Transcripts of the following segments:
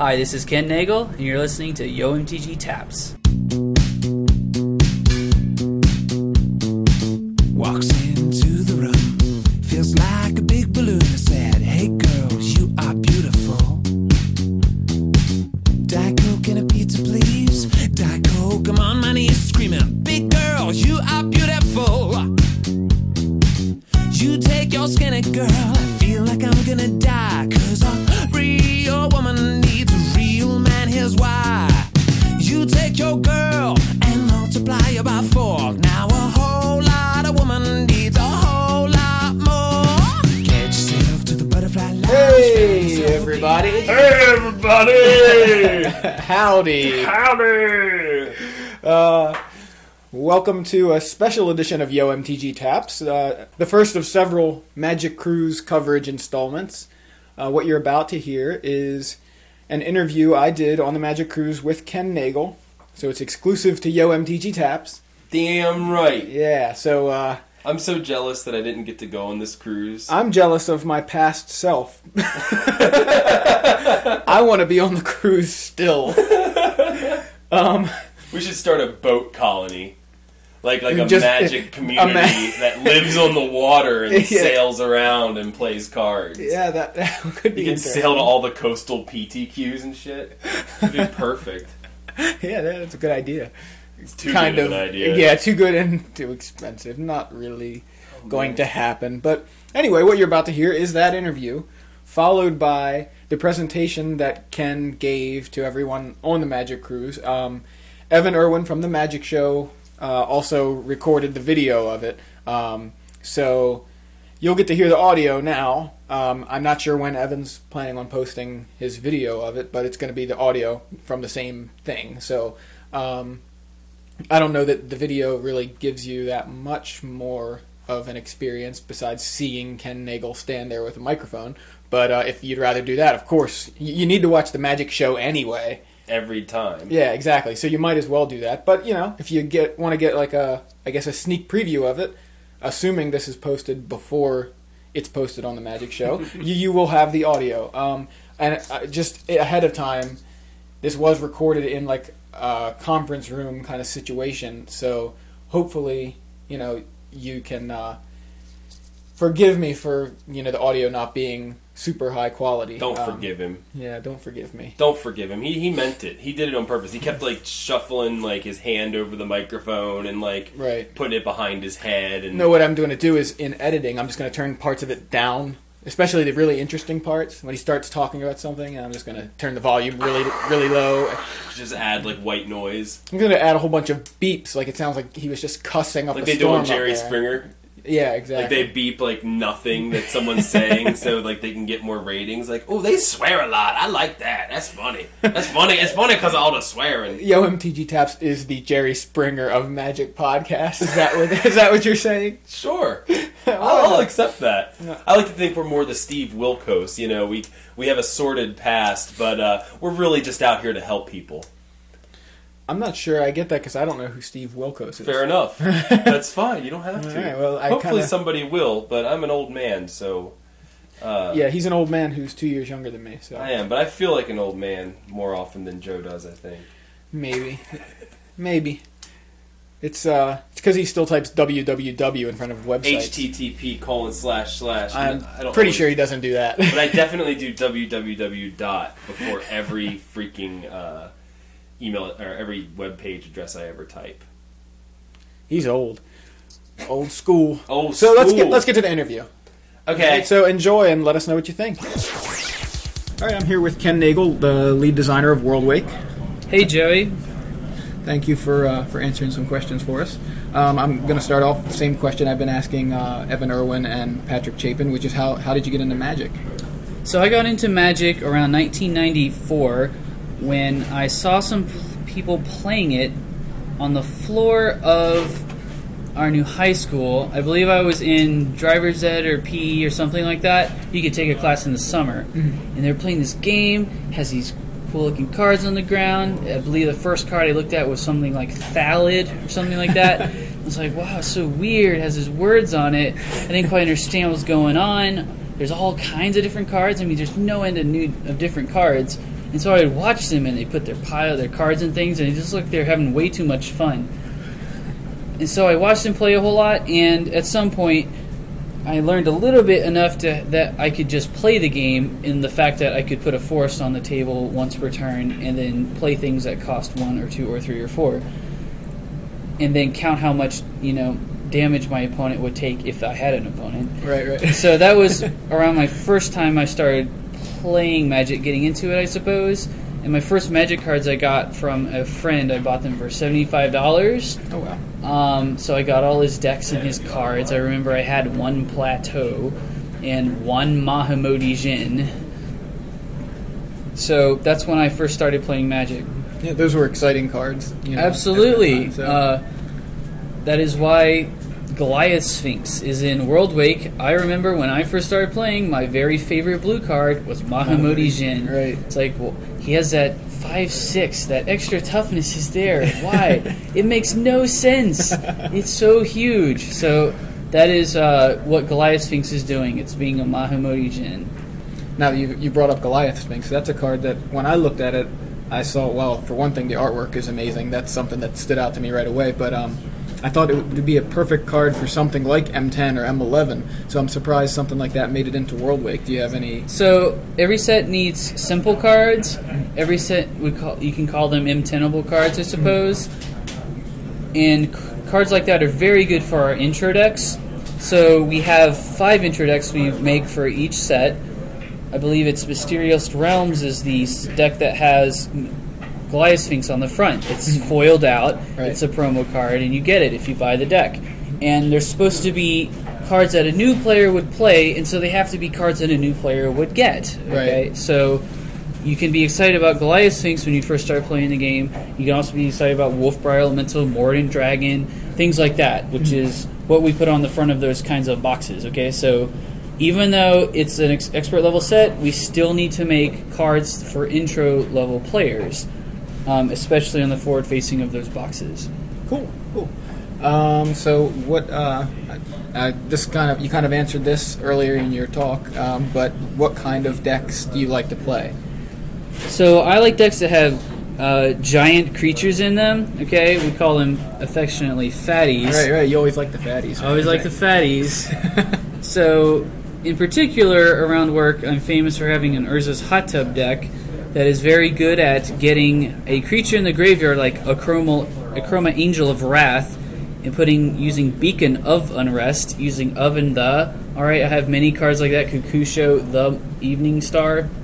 Hi, this is Ken Nagle, and you're listening to Yo MTG Taps. Walks welcome to a special edition of Yo MTG Taps, uh, the first of several Magic Cruise coverage installments. Uh, what you're about to hear is an interview I did on the Magic Cruise with Ken Nagle. So it's exclusive to Yo MTG Taps. Damn right. Yeah, so uh, I'm so jealous that I didn't get to go on this cruise. I'm jealous of my past self. I want to be on the cruise still. Um, We should start a boat colony. Like like a Just- magic community that lives on the water and Yeah. sails around and plays cards. yeah, that, that could be You can sail to all the coastal PTQs and shit. It'd be perfect. Yeah, that's a good idea. It's too kind good of, of an idea. yeah, too good and too expensive. Not really going to happen. But anyway, what you're about to hear is that interview, followed by the presentation that Ken gave to everyone on the Magic Cruise. Um, Evan Erwin from the Magic Show uh, also recorded the video of it. Um, so you'll get to hear the audio now. Um, I'm not sure when Evan's planning on posting his video of it, but it's going to be the audio from the same thing. So um, I don't know that the video really gives you that much more of an experience besides seeing Ken Nagle stand there with a microphone. But uh, if you'd rather do that, of course, you need to watch the Magic Show anyway. Every time. Yeah, exactly. So you might as well do that. But you know, if you get want to get like a, I guess a sneak preview of it, assuming this is posted before it's posted on the Magic Show, you, you will have the audio. Um, and uh, just ahead of time, this was recorded in like a conference room kind of situation. So hopefully, you know, you can uh, forgive me for you know the audio not being super high quality. Don't Um, forgive him. Yeah, don't forgive me. Don't forgive him. He he meant it. He did it on purpose. He kept like shuffling like his hand over the microphone and like Right. putting it behind his head and No, what I'm going to do is in editing, I'm just going to turn parts of it down, especially the really interesting parts. When he starts talking about something, I'm just going to turn the volume really, really low. just add like white noise. I'm going to add a whole bunch of beeps, like it sounds like he was just cussing up Like a they do storm on Jerry. Springer. Yeah, Like exactly. they beep like nothing that someone's saying so like they can get more ratings. Like, oh, they swear a lot. I like that. That's funny. That's funny. It's funny because of all the swearing. Yo, MTG Taps is the Jerry Springer of Magic podcast. Is that what is that what you're saying? Sure, I'll, I'll accept that. I like to think we're more the Steve Wilkos. You know, we we have a sordid past, but uh, we're really just out here to help people. I'm not sure I get that because I don't know who Steve Wilkos is. Fair enough. That's fine. You don't have to. All right, well, I Hopefully kinda- somebody will, but I'm an old man, so uh, Yeah, he's an old man who's two years younger than me, so I am. But I feel like an old man more often than Joe does. I think. maybe, maybe. It's uh, it's because he still types www in front of websites. HTTP colon slash slash. I'm I don't pretty always- sure he doesn't do that. But I definitely do www dot before every freaking uh, email or every web page address I ever type. He's old, old school. Oh, So let's get let's get to the interview. Okay. So enjoy and let us know what you think. All right, I'm here with Ken Nagle, the lead designer of Worldwake. Hey, Joey. Thank you for uh, for answering some questions for us. Um, I'm going to start off the same question I've been asking uh, Evan Erwin and Patrick Chapin, which is how how did you get into Magic? So I got into Magic around 1994 when I saw some p- people playing it on the floor of our new high school. I believe I was in driver's ed or PE or something like that. You could take a class in the summer, mm-hmm. and they're playing this game. Has these cool looking cards on the ground. I believe the first card I looked at was something like Thallid or something like that. I was like, wow, so weird. It has his words on it. I didn't quite understand what was going on. There's all kinds of different cards. I mean, there's no end of new of different cards. And so I would watch them, and they put their pile, their cards and things, and it just looked like they're having way too much fun. And so I watched them play a whole lot, and at some point, I learned a little bit enough to that I could just play the game in the fact that I could put a forest on the table once per turn, and then play things that cost one or two or three or four, and then count how much you know damage my opponent would take if I had an opponent. Right, right. So that was around my first time I started playing Magic, getting into it, I suppose. And my first Magic cards I got from a friend. I bought them for seventy-five dollars. Oh wow. Um, so I got all his decks and his cards. I remember I had one Plateau and one Mahamoti Djinn. So that's when I first started playing Magic. Yeah, those were exciting cards. you know, Absolutely. time, so- Uh, that is why Goliath Sphinx is in Worldwake. I remember when I first started playing, my very favorite blue card was Mahamoti Djinn. Right. It's like, well, he has that 5 6, that extra toughness is there. Why? it makes no sense. It's so huge. So that is uh, what Goliath Sphinx is doing. It's being a Mahamoti Djinn. Now you you brought up Goliath Sphinx. That's a card that when I looked at it, I saw. Well, for one thing, the artwork is amazing. That's something that stood out to me right away. But um, I thought it would be a perfect card for something like M10 or M11. So I'm surprised something like that made it into Worldwake. Do you have any? So every set needs simple cards. Every set we call you can call them M10able cards, I suppose. And c- cards like that are very good for our intro decks. So we have five intro decks we make for each set. I believe it's Mysterious Realms is the deck that has Goliath Sphinx on the front. It's foiled out. Right. It's a promo card, and you get it if you buy the deck. And they're supposed to be cards that a new player would play, and so they have to be cards that a new player would get. Okay, Right. so you can be excited about Goliath Sphinx when you first start playing the game. You can also be excited about Wolfbriar Elemental, Mordant Dragon, things like that, which is what we put on the front of those kinds of boxes. Okay, so even though it's an ex- expert level set, we still need to make cards for intro level players, um, especially on the forward facing of those boxes. Cool, cool. Um, so what? Uh, uh, this kind of you kind of answered this earlier in your talk. Um, but what kind of decks do you like to play? So I like decks that have uh, giant creatures in them. Okay, we call them affectionately fatties. Right, right. You always like the fatties. I always like the fatties. so, in particular, around work, I'm famous for having an Urza's hot tub deck that is very good at getting a creature in the graveyard like Akroma, a chroma angel of wrath and putting using beacon of unrest using oven the. All right i have many cards like that. Kokusho the evening star.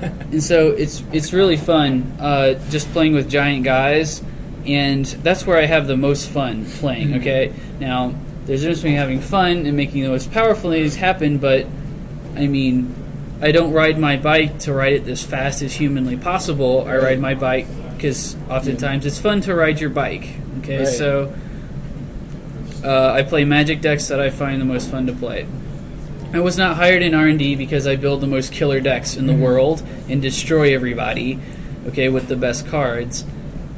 And so it's it's really fun uh, just playing with giant guys, and that's where I have the most fun playing. Okay, now there's a difference between having fun and making the most powerful things happen, but I mean, I don't ride my bike to ride it as fast as humanly possible. I ride my bike because oftentimes it's fun to ride your bike. Okay, Right. so uh, I play magic decks that I find the most fun to play. I was not hired in R&D because I build the most killer decks in the world and destroy everybody, okay, with the best cards.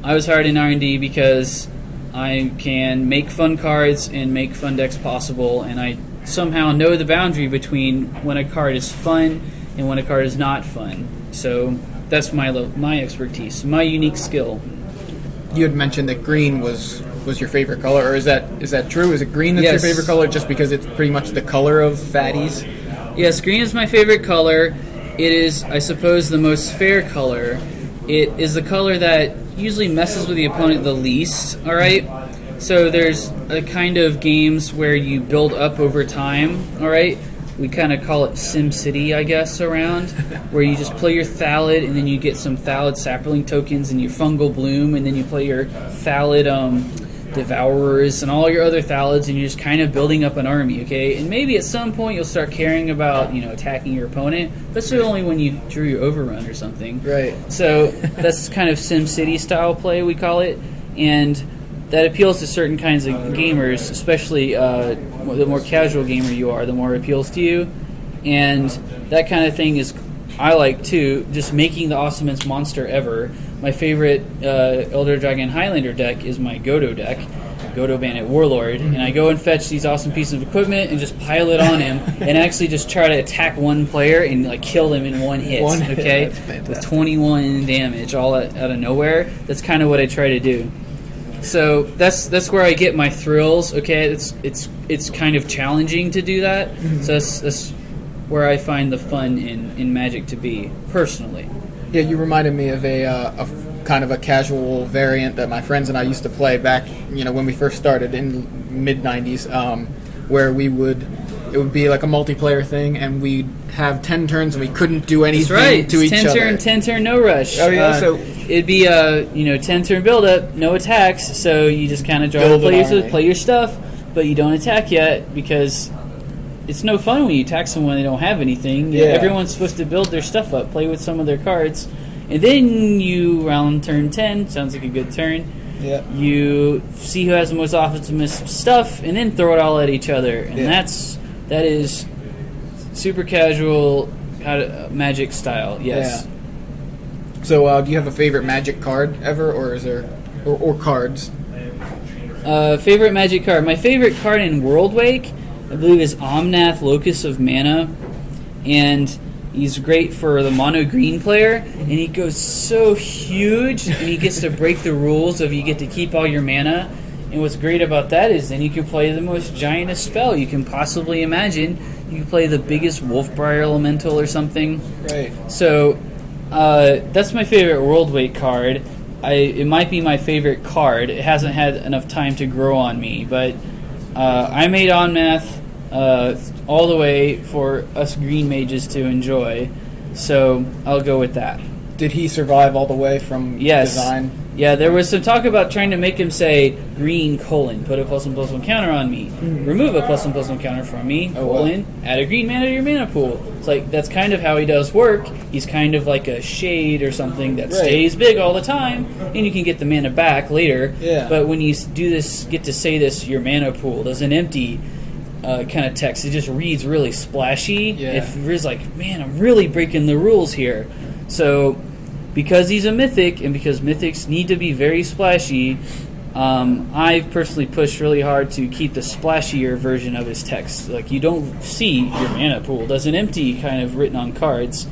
I was hired in R&D because I can make fun cards and make fun decks possible and I somehow know the boundary between when a card is fun and when a card is not fun. So that's my lo- my expertise, my unique skill. You had mentioned that green was was your favorite color, or is that is that true? Is it green that's Yes. your favorite color just because it's pretty much the color of fatties? Yes, green is my favorite color. It is, I suppose, the most fair color. It is the color that usually messes with the opponent the least, alright? So there's a kind of games where you build up over time, alright? We kind of call it Sim City, I guess, around, where you just play your Thallid and then you get some Thallid Sapling tokens and your Fungal Bloom, and then you play your Thallid um, Devourers and all your other Thallids, and you're just kind of building up an army, okay? And maybe at some point you'll start caring about, you know, attacking your opponent, but so only when you drew your overrun or something. Right. So that's kind of Sim City style play, we call it, and that appeals to certain kinds of gamers, especially uh, the more casual gamer you are, the more it appeals to you. And that kind of thing is, I like too, just making the awesomest monster ever. My favorite uh, Elder Dragon Highlander deck is my Godo deck. Godo Bandit Warlord, and I go and fetch these awesome pieces of equipment and just pile it on him, and actually just try to attack one player and like kill him in one hit. One hit, okay, with 21 damage all out, out of nowhere. That's kind of what I try to do. So that's that's where I get my thrills. Okay, it's it's it's kind of challenging to do that. Mm-hmm. So that's, that's where I find the fun in, in Magic to be personally. Yeah, you reminded me of a, uh, a kind of a casual variant that my friends and I used to play back, you know, when we first started in mid '90s, um, where we would it would be like a multiplayer thing, and we'd have ten turns and we couldn't do anything That's right. to It's each ten other. turn, ten turn, no rush. Oh, yeah, Uh, so- it'd be uh, you know ten turn build up, no attacks. So you just kind of draw the players, army. play your stuff, but you don't attack yet because it's no fun when you attack someone they don't have anything. Yeah. Everyone's supposed to build their stuff up, play with some of their cards, and then you round turn ten. Sounds like a good turn. Yeah. You see who has the most optimist stuff, and then throw it all at each other, and Yeah. that's that is super casual how to, uh, magic style. Yes. So, uh, do you have a favorite Magic card ever, or is there, or, or cards? Uh, favorite magic card. My favorite card in Worldwake, I believe, is Omnath, Locus of Mana, and he's great for the mono green player. And he goes so huge, and he gets to break the rules of you get to keep all your mana. And what's great about that is then you can play the most giantest spell you can possibly imagine. You can play the biggest Wolfbriar Elemental or something. Right. So uh, that's my favorite Worldwake card. I it might be my favorite card. It hasn't had enough time to grow on me, but uh, I made Omnath uh, all the way for us green mages to enjoy. So I'll go with that. Did he survive all the way from Yes. design? Yeah, there was some talk about trying to make him say green colon, put a plus one plus one counter on me, remove a plus one plus one counter from me. Oh, colon, add a green mana to your mana pool. It's like that's kind of how he does work. He's kind of like a shade or something that Right. stays big all the time, and you can get the mana back later. Yeah. But when you do this, get to say this, your mana pool doesn't empty. Uh, kind of text. It just reads really splashy. Yeah. It feels like, man, I'm really breaking the rules here. So because he's a mythic and because mythics need to be very splashy, um, I've personally pushed really hard to keep the splashier version of his text. Like you don't see your mana pool doesn't empty kind of written on cards,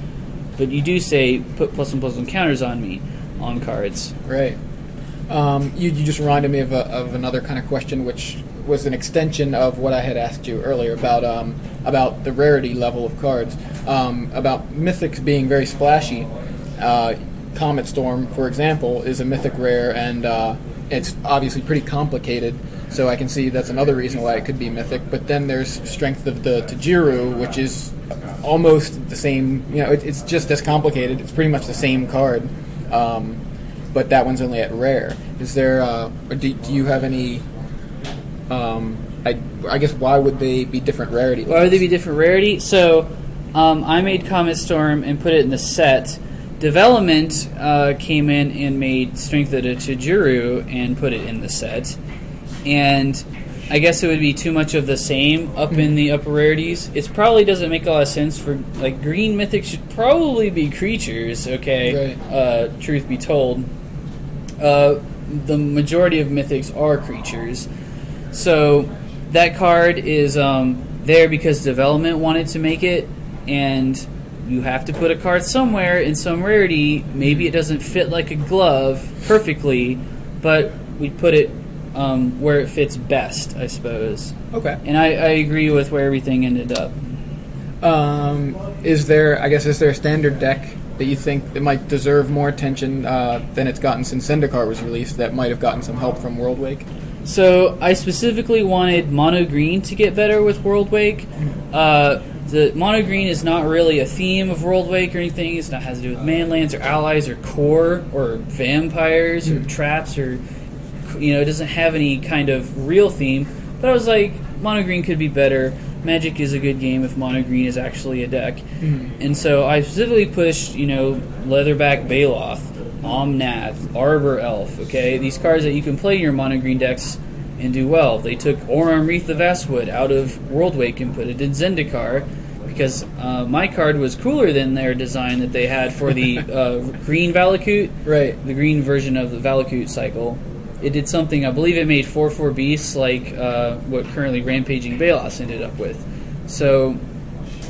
but you do say put plus one plus one counters on me on cards. Right. Um, you, you just reminded me of, a, of another kind of question, which was an extension of what I had asked you earlier about um, about the rarity level of cards, um, about mythics being very splashy. Uh, Comet Storm, for example, is a mythic rare, and uh, it's obviously pretty complicated. So I can see that's another reason why it could be mythic. But then there's Strength of the Tajuru, which is almost the same. You know, it, it's just as complicated. It's pretty much the same card. Um, but that one's only at rare. Is there? Uh, or do, do you have any? Um, I, I guess why would they be different rarity? Why would they be different rarity? So, um, I made Comet Storm and put it in the set. Development uh, came in and made Strength of the Tajuru and put it in the set. And I guess it would be too much of the same up in the upper rarities. It probably doesn't make a lot of sense for like green mythics should probably be creatures. Okay, Right. uh, truth be told, uh, the majority of mythics are creatures. So that card is um, there because development wanted to make it, and you have to put a card somewhere in some rarity. Maybe it doesn't fit like a glove perfectly, but we put it um, where it fits best, I suppose. Okay. And I, I agree with where everything ended up. Um, is there? I guess is there a standard deck that you think that might deserve more attention uh, than it's gotten since Zendikar was released? That might have gotten some help from Worldwake. So I specifically wanted mono green to get better with Worldwake. Uh, the mono green is not really a theme of Worldwake or anything. It's not has to do with manlands or allies or core or vampires or mm-hmm. traps or you know it doesn't have any kind of real theme. But I was like, mono green could be better. Magic is a good game if mono green is actually a deck. Mm-hmm. And so I specifically pushed, you know, Leatherback Baloth, Omnath, Arbor Elf, okay? These cards that you can play in your mono green decks and do well. They took Oran-Rief of Vastwood out of Worldwake and put it in Zendikar because uh, my card was cooler than their design that they had for the uh, green Valakut, Right. the green version of the Valakut cycle. it did something. I believe it made four four beasts like uh, what currently rampaging Baloths ended up with. So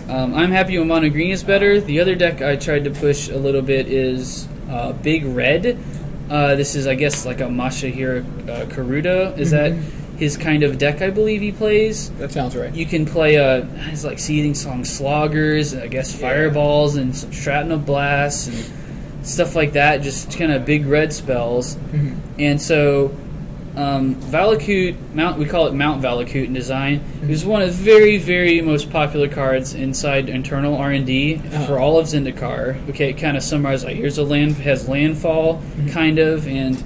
um, I'm happy with mono green is better. The other deck I tried to push a little bit is uh, big red. Uh, this is I guess like a Masahiro uh, Kuroda. Is that his kind of deck? I believe he plays. That sounds right. You can play uh, it's like Seething Song Sloggers, I guess Fireballs and some Shrapnel Blasts and stuff like that. Just kind of big red spells. And so, um, Valakut, Mount, we call it Mount Valakut in design, is one of the very, very most popular cards inside internal R and D for all of Zendikar. Okay, it kind of summarizes like here's a land has landfall, kind of, and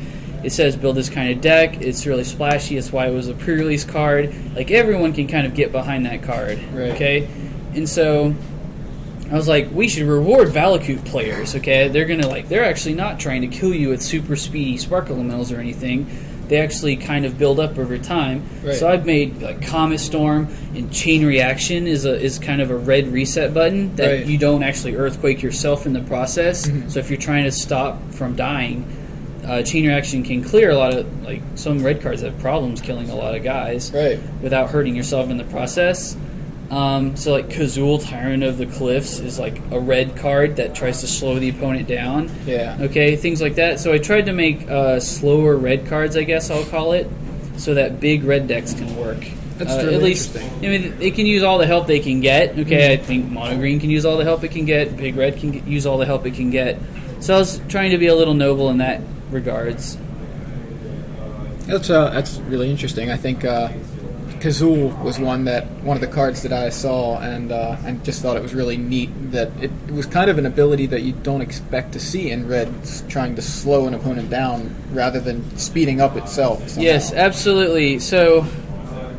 it says build this kind of deck. It's really splashy. That's why it was a pre-release card. Like everyone can kind of get behind that card. Right. Okay, and so I was like, we should reward Valakut players. Okay, they're gonna like they're actually not trying to kill you with super speedy sparkle elementals or anything. They actually kind of build up over time. Right. So I've made like Comet Storm and Chain Reaction is a is kind of a red reset button that Right. you don't actually earthquake yourself in the process. Mm-hmm. So if you're trying to stop from dying, uh, Chain Reaction can clear a lot of like some red cards have problems killing a lot of guys Right. without hurting yourself in the process. Um, so like Kazul, Tyrant of the Cliffs, is like a red card that tries to slow the opponent down. Yeah. Okay, things like that. So I tried to make uh, slower red cards, I guess I'll call it, so that big red decks can work. That's uh, really at least, interesting. I mean, they can use all the help they can get. Okay, I think mono green can use all the help it can get. Big red can get, use all the help it can get. So I was trying to be a little noble in that regards. That's uh, that's really interesting. I think uh, Kazul was one that one of the cards that I saw, and uh, I just thought it was really neat that it, it was kind of an ability that you don't expect to see in red, trying to slow an opponent down rather than speeding up itself. somehow. Yes, absolutely. So,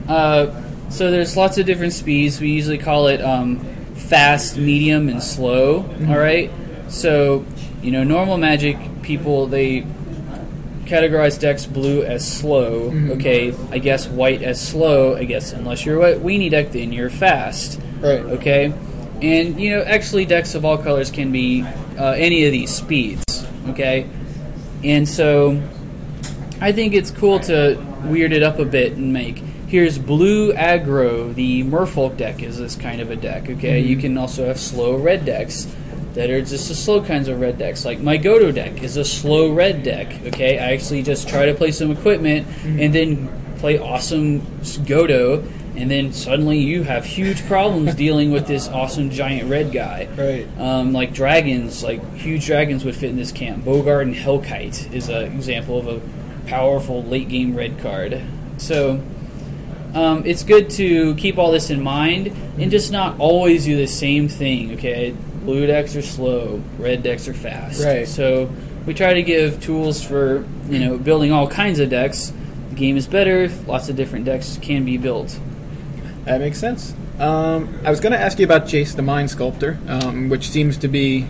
uh, so there's lots of different speeds. We usually call it um, fast, medium, and slow. all right. So, you know, normal Magic people they categorize decks blue as slow. Okay, I guess white as slow. I guess unless you're a weenie deck, then you're fast. Right. Okay, and you know, actually, decks of all colors can be uh, any of these speeds. Okay, and so I think it's cool to weird it up a bit and make. Here's blue aggro. The Merfolk deck is this kind of a deck. Okay, you can also have slow red decks that are just the slow kinds of red decks. Like my Godo deck is a slow red deck. Okay, I actually just try to play some equipment and then play awesome Godo, and then suddenly you have huge problems dealing with this awesome giant red guy. Right. Um, like dragons, like huge dragons would fit in this camp. Bogardan Hellkite is an example of a powerful late game red card. So um, it's good to keep all this in mind and just not always do the same thing. Okay, blue decks are slow, red decks are fast. Right. So we try to give tools for you know building all kinds of decks. The game is better. if Lots of different decks can be built. That makes sense. Um, I was going to ask you about Jace the Mind Sculptor, um, which seems to be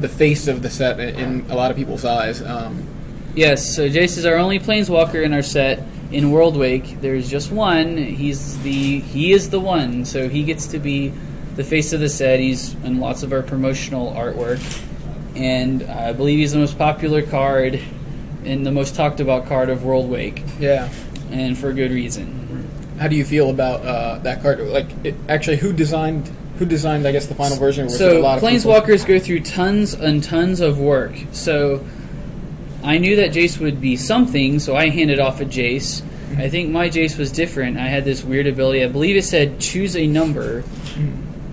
the face of the set in- in a lot of people's eyes. Um, Yes, so Jace is our only planeswalker in our set. In Worldwake, there's just one. He's the he is the one, so he gets to be the face of the set. He's in lots of our promotional artwork, and I believe he's the most popular card and the most talked about card of Worldwake, yeah. and for good reason. How do you feel about uh, that card? Like, it, actually, who designed? Who designed? I guess the final version. Or was it a So lot of people? planeswalkers go through tons and tons of work. So I knew that Jace would be something, so I handed off a Jace. I think my Jace was different. I had this weird ability. I believe it said choose a number.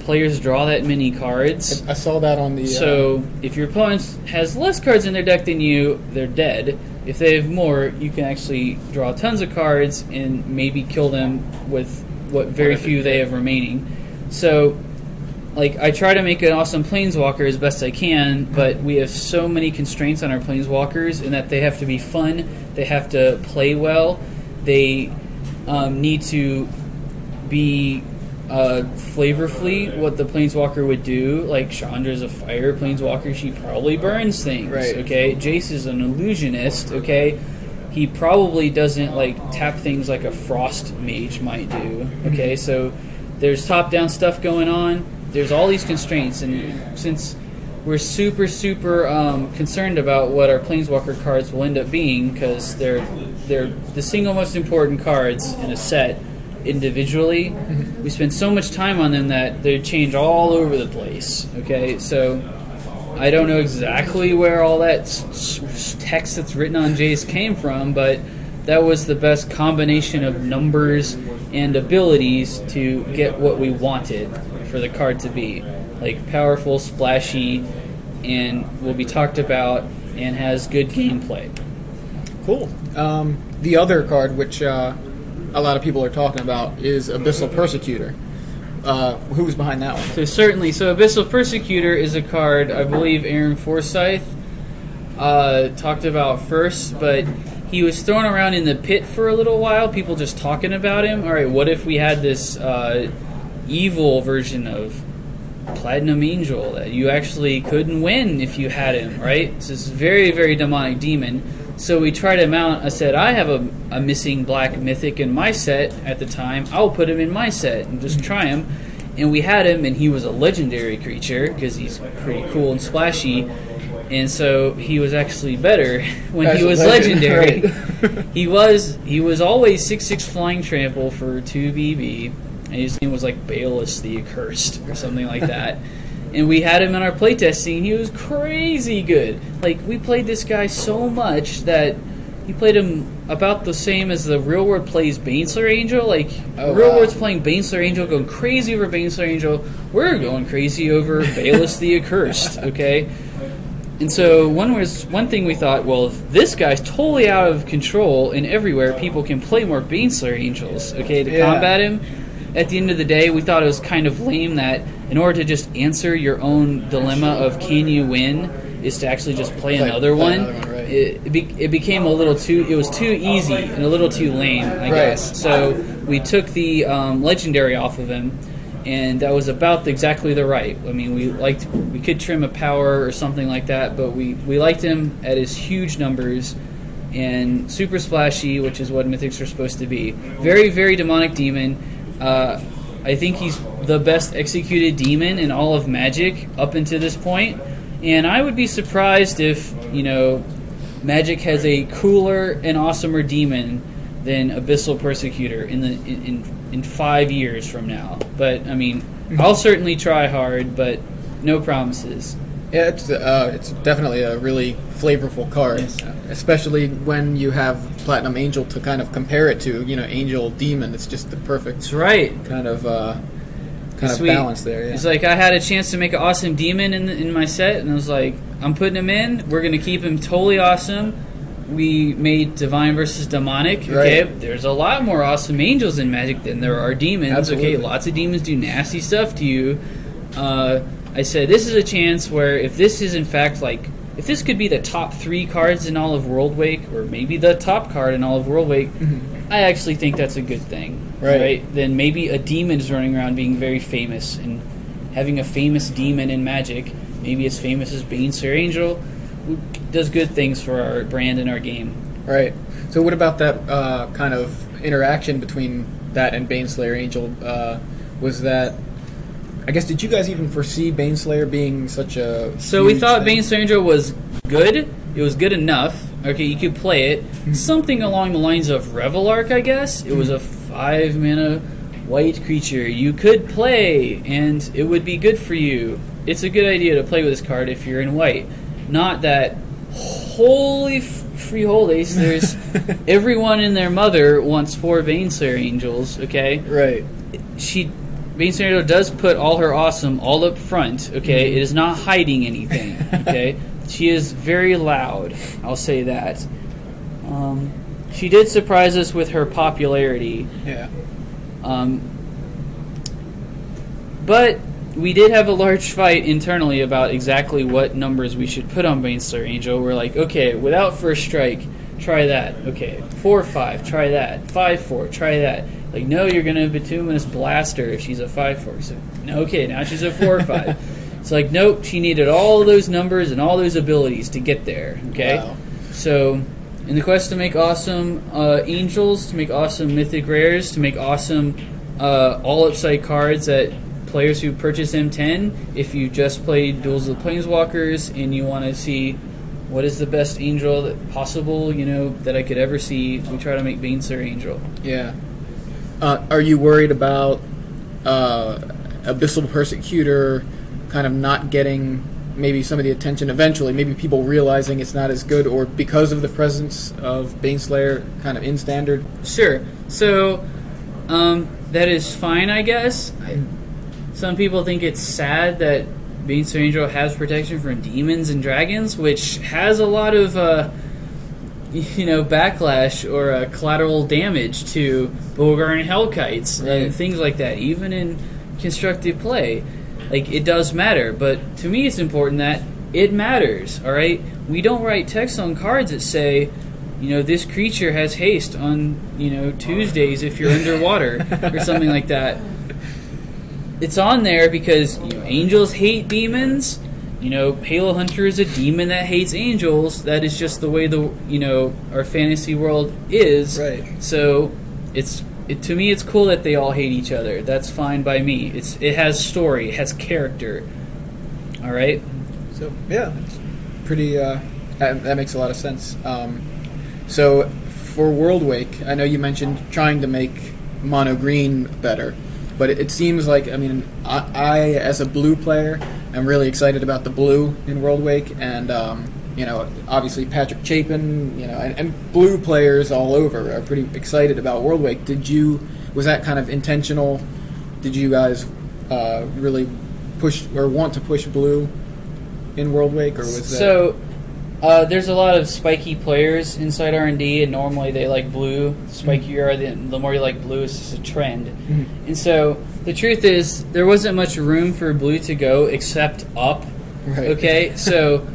Players draw that many cards. I saw that on the. uh, So if your opponent has less cards in their deck than you, they're dead. If they have more, you can actually draw tons of cards and maybe kill them with what very few they have remaining. So, like, I try to make an awesome planeswalker as best I can, but we have so many constraints on our planeswalkers in that they have to be fun, they have to play well, they um, need to be uh, flavorfully what the planeswalker would do. Like Chandra's a fire planeswalker; she probably burns things. Right. Okay, Jace is an illusionist. Okay, he probably doesn't like tap things like a frost mage might do. Okay, so there's top-down stuff going on. There's all these constraints, and since we're super super um, concerned about what our planeswalker cards will end up being because they're they're the single most important cards in a set individually. We spend so much time on them that they change all over the place. Okay, so I don't know exactly where all that s- s- text that's written on Jace came from, but that was the best combination of numbers and abilities to get what we wanted for the card to be. Like powerful, splashy, and will be talked about and has good gameplay. Cool. Um, the other card, which uh, a lot of people are talking about, is Abyssal Persecutor. Uh, who's behind that one? So certainly, so Abyssal Persecutor is a card I believe Aaron Forsythe uh, talked about first, but he was thrown around in the pit for a little while. People just talking about him. All right, what if we had this uh, evil version of Platinum Angel that you actually couldn't win if you had him? Right, it's this very very demonic demon. So we tried him out. I said, I have a, a missing black mythic in my set at the time. I'll put him in my set and just mm-hmm. try him. And we had him, and he was a legendary creature because he's pretty cool and splashy. And so he was actually better when As he was legend, legendary. right. he was he was always six six flying trample for two BB, and his name was like Balus the Accursed or something like that. And we had him in our playtesting. He was crazy good. Like we played this guy so much that he played him about the same as the real world plays Baneslayer Angel. Like Oh, real wow. world's playing Baneslayer Angel, going crazy over Baneslayer Angel. We're going crazy over Balus the Accursed. Okay. And so one was one thing we thought, well, if this guy's totally out of control and everywhere, people can play more Baneslayer Angels, okay, to Yeah. combat him. At the end of the day, we thought it was kind of lame that in order to just answer your own dilemma of can you win, is to actually just play Play- another play one. another one, right. it, it, be, it became a little too. It was too easy and a little too lame, I Right. guess. So we took the um, legendary off of him, and that was about exactly the right. I mean, we liked we could trim a power or something like that, but we we liked him at his huge numbers and super splashy, which is what mythics are supposed to be. Very very demonic demon. Uh, I think he's the best executed demon in all of Magic up until this point, and I would be surprised if you know Magic has a cooler and awesomer demon than Abyssal Persecutor in the in, in, in five years from now. But I mean, I'll certainly try hard, but no promises. Yeah, it's uh, it's definitely a really flavorful card, Yes. especially when you have Platinum Angel to kind of compare it to. You know, Angel Demon. It's just the perfect That's right. kind of uh, kind of Sweet. balance there. Yeah. It's like I had a chance to make an awesome demon in the, in my set, and I was like, I'm putting him in. We're gonna keep him totally awesome. We made divine versus demonic. Okay, Right. there's a lot more awesome angels in Magic than there are demons. Absolutely. Okay, lots of demons do nasty stuff to you. Uh, I said this is a chance where if this is in fact like if this could be the top three cards in all of Worldwake, or maybe the top card in all of Worldwake, I actually think that's a good thing. Mm-hmm. Right. Then maybe a demon is running around being very famous and having a famous demon in Magic, maybe as famous as Baneslayer Angel, who does good things for our brand and our game. Right. So, what about that uh, kind of interaction between that and Baneslayer Angel? Uh, was that? I guess did you guys even foresee Baneslayer being such a? So we thought thing? Baneslayer Angel was good. It was good enough. Okay, you could play it. Mm-hmm. Something along the lines of Reveillark, I guess. It was a Mm-hmm. five mana white creature you could play, and it would be good for you. It's a good idea to play with this card if you're in white. Not that holy f- free holies. There's everyone and their mother wants four Baneslayer Angels. Okay, Right. she Baneslayer Angel does put all her awesome all up front. Okay, Mm-hmm. it is not hiding anything. Okay, she is very loud. I'll say that. Um, she did surprise us with her popularity, Yeah. um, but we did have a large fight internally about exactly what numbers we should put on Baneslayer Angel. We're like, okay, without first strike, try that. Okay, four five, try that. Five four, try that. Like, no, you're gonna bituminous blast her if she's a five four. So, okay, now she's a four five. It's like, nope, she needed all of those numbers and all those abilities to get there. Okay, Wow. so in the quest to make awesome uh, angels, to make awesome mythic rares, to make awesome uh, all upside cards that players who purchase M10, if you just played Duels of the Planeswalkers and you want to see what is the best angel that possible, you know, that I could ever see, we try to make Baneslayer Angel. Yeah. Uh, are you worried about uh, Abyssal Persecutor kind of not getting maybe some of the attention eventually? Maybe people realizing it's not as good, or because of the presence of Baneslayer kind of in standard? Sure. So, um, that is fine, I guess. I, some people think it's sad that Baneslayer Angel has protection from demons and dragons, which has a lot of, uh, you know, backlash or uh, collateral damage to Bogardan Hellkites Right. and things like that, even in constructive play. Like, it does matter, but to me, it's important that it matters, alright? We don't write text on cards that say, you know, this creature has haste on, you know, Tuesdays if you're underwater or something like that. It's on there because you know, angels hate demons. You know, Halo Hunter is a demon that hates angels. That is just the way the you know our fantasy world is. Right. So it's it, to me, it's cool that they all hate each other. That's fine by me. It's it has story, it has character. All right. So yeah, it's pretty. Uh, that, that makes a lot of sense. Um, so for Worldwake, I know you mentioned trying to make mono green better, but it, it seems like I mean I, I as a blue player am really excited about the blue in Worldwake, and um, you know obviously Patrick Chapin, you know, and, and blue players all over are pretty excited about Worldwake. Did you was that kind of intentional? Did you guys uh, really push or want to push blue in Worldwake, or was that So, uh, there's a lot of spiky players inside R and D, and normally they like blue. The spikier are, the, the more you like blue. It's just a trend. And so, the truth is, there wasn't much room for blue to go except up. Right. Okay, so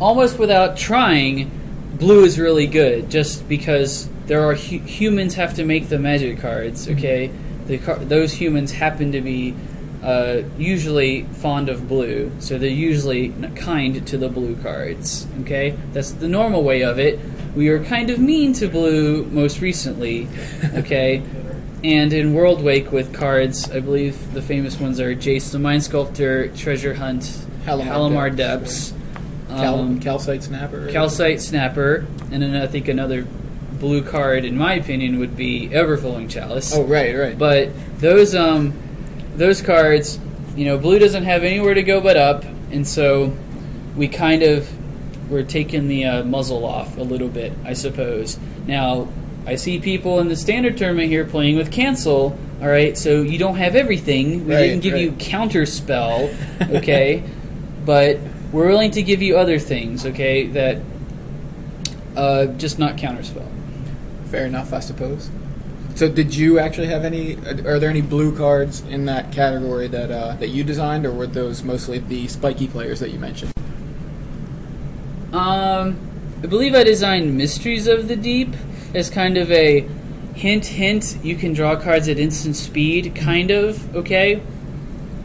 almost without trying, blue is really good, just because there are hu- humans have to make the magic cards. Okay, the car- those humans happen to be uh, usually fond of blue, so they're usually kind to the blue cards. Okay, that's the normal way of it. We are kind of mean to blue most recently. Okay. And in Worldwake with cards, I believe the famous ones are Jace the Mind Sculptor, Treasure Hunt, Halimar Halimar Depths, Depths, Cal- um, calcite snapper? Calcite Snapper, and then I think another blue card, in my opinion, would be Everflowing Chalice. Oh, right, right. But those um those cards, you know, blue doesn't have anywhere to go but up, and so we kind of we're taking the uh, muzzle off a little bit, I suppose. Now, I see people in the standard tournament here playing with cancel. All right, so you don't have everything. We Right, didn't give you right. counter spell, okay? but we're willing to give you other things, okay? That uh, just not counter spell. Fair enough, I suppose. So, did you actually have any? Are there any blue cards in that category that uh, that you designed, or were those mostly the spiky players that you mentioned? Um, I believe I designed Mysteries of the Deep as kind of a hint, hint. You can draw cards at instant speed, kind of. Okay,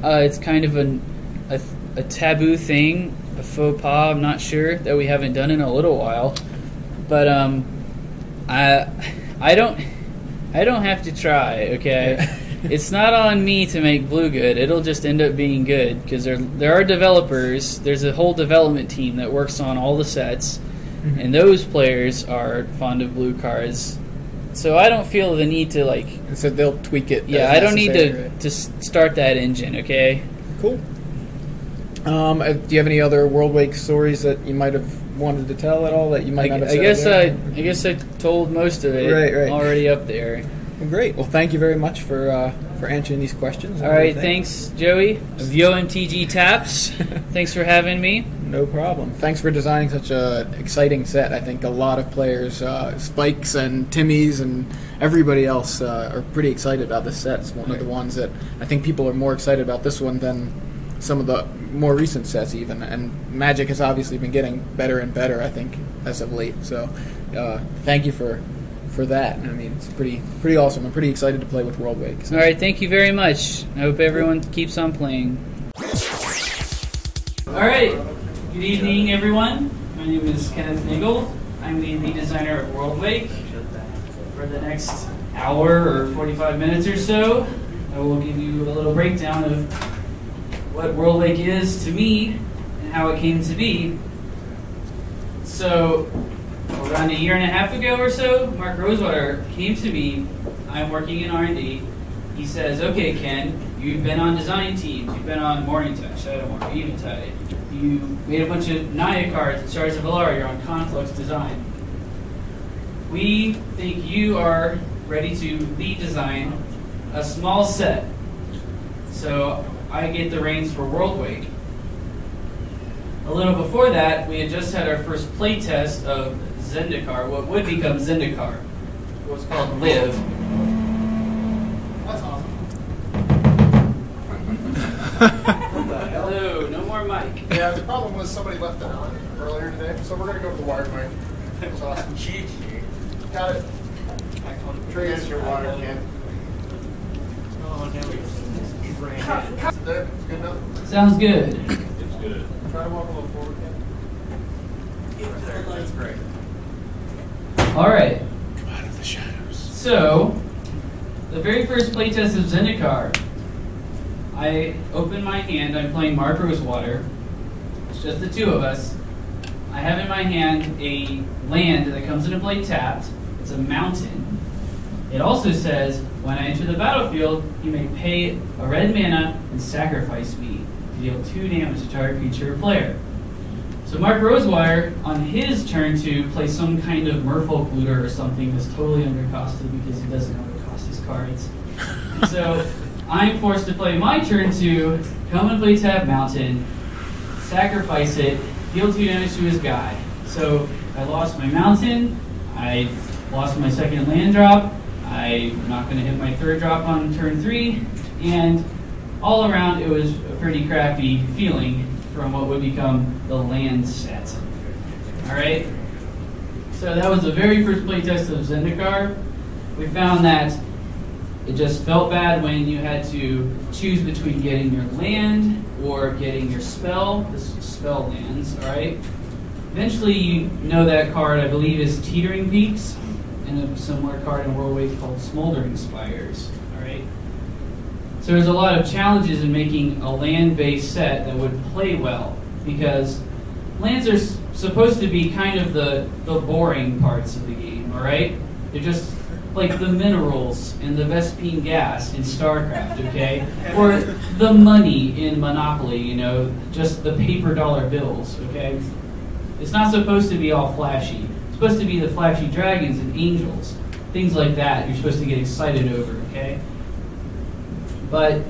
uh, it's kind of an, a a taboo thing, a faux pas. I'm not sure that we haven't done in a little while, but um, I I don't I don't have to try. Okay. It's not on me to make blue good. It'll just end up being good because there there are developers. There's a whole development team that works on all the sets, and those players are fond of blue cards. So I don't feel the need to like. And so they'll tweak it. Yeah, I don't need to right? to start that engine. Okay. Cool. Um, uh, do you have any other Worldwake stories that you might have wanted to tell at all that you I, might not have? I guess I? I guess I told most of it Right, right. already up there. Well, great. Well, thank you very much for uh, for answering these questions. All right, thanks, Joey of YoMTG Taps. thanks for having me. No problem. Thanks for designing such a exciting set. I think a lot of players, uh, Spikes and Timmys and everybody else, uh, are pretty excited about this set. It's one of the ones that I think people are more excited about this one than some of the more recent sets, even. And Magic has obviously been getting better and better. I think as of late. So, uh, thank you for for that. I mean, it's pretty pretty awesome. I'm pretty excited to play with Worldwake. So. All right, thank you very much. I hope everyone keeps on playing. All right, good evening, everyone. My name is Kenneth Nigel. I'm the lead designer of Worldwake. For the next hour or 45 minutes or so, I will give you a little breakdown of what Worldwake is to me and how it came to be. So, around a year and a half ago or so, Mark Rosewater came to me. I'm working in R&D. He says, "Okay, Ken, you've been on design teams. You've been on Morningtide, Shadowmoor, Eventide. You made a bunch of Naya cards and Shards of Alara. You're on Conflux Design. We think you are ready to lead design a small set. So I get the reins for Worldwake. A little before that, we had just had our first playtest of Zendikar, what would become Zendikar, what's called Live. That's awesome. Hello, no more mic. Yeah, the problem was somebody left it on earlier today, so we're gonna go with the wired mic. That's awesome. Got it. Trace your water, Ken. Is it there? It's good enough? Sounds good. It's good. Try to walk a little forward, Ken. That's great. All right. Come out of the shadows. So, the very first playtest of Zendikar, I open my hand. I'm playing Mark Rosewater. It's just the two of us. I have in my hand a land that comes into play tapped. It's a mountain. It also says, when I enter the battlefield, you may pay a red mana and sacrifice me to deal two damage to target creature or player. So Mark Rosewater, on his turn to play some kind of merfolk looter or something that's totally undercosted because he doesn't know how to cost his cards. And so I'm forced to play my turn to come and play Tab Mountain, sacrifice it, deal two damage to his guy. So I lost my mountain, I lost my second land drop, I'm not going to hit my third drop on turn three, and all around it was a pretty crappy feeling from what would become the land set. Alright? So that was the very first playtest of Zendikar. We found that it just felt bad when you had to choose between getting your land or getting your spell. This is spell lands, alright? Eventually you know that card, I believe, is Teetering Peaks, and a similar card in Worldwake called Smoldering Spires. Alright? So there's a lot of challenges in making a land-based set that would play well because lands are supposed to be kind of the the boring parts of the game. All right, they're just like the minerals in the Vespene gas in StarCraft, okay, or the money in Monopoly. You know, just the paper dollar bills. Okay, it's not supposed to be all flashy. It's supposed to be the flashy dragons and angels, things like that. You're supposed to get excited over. Okay. But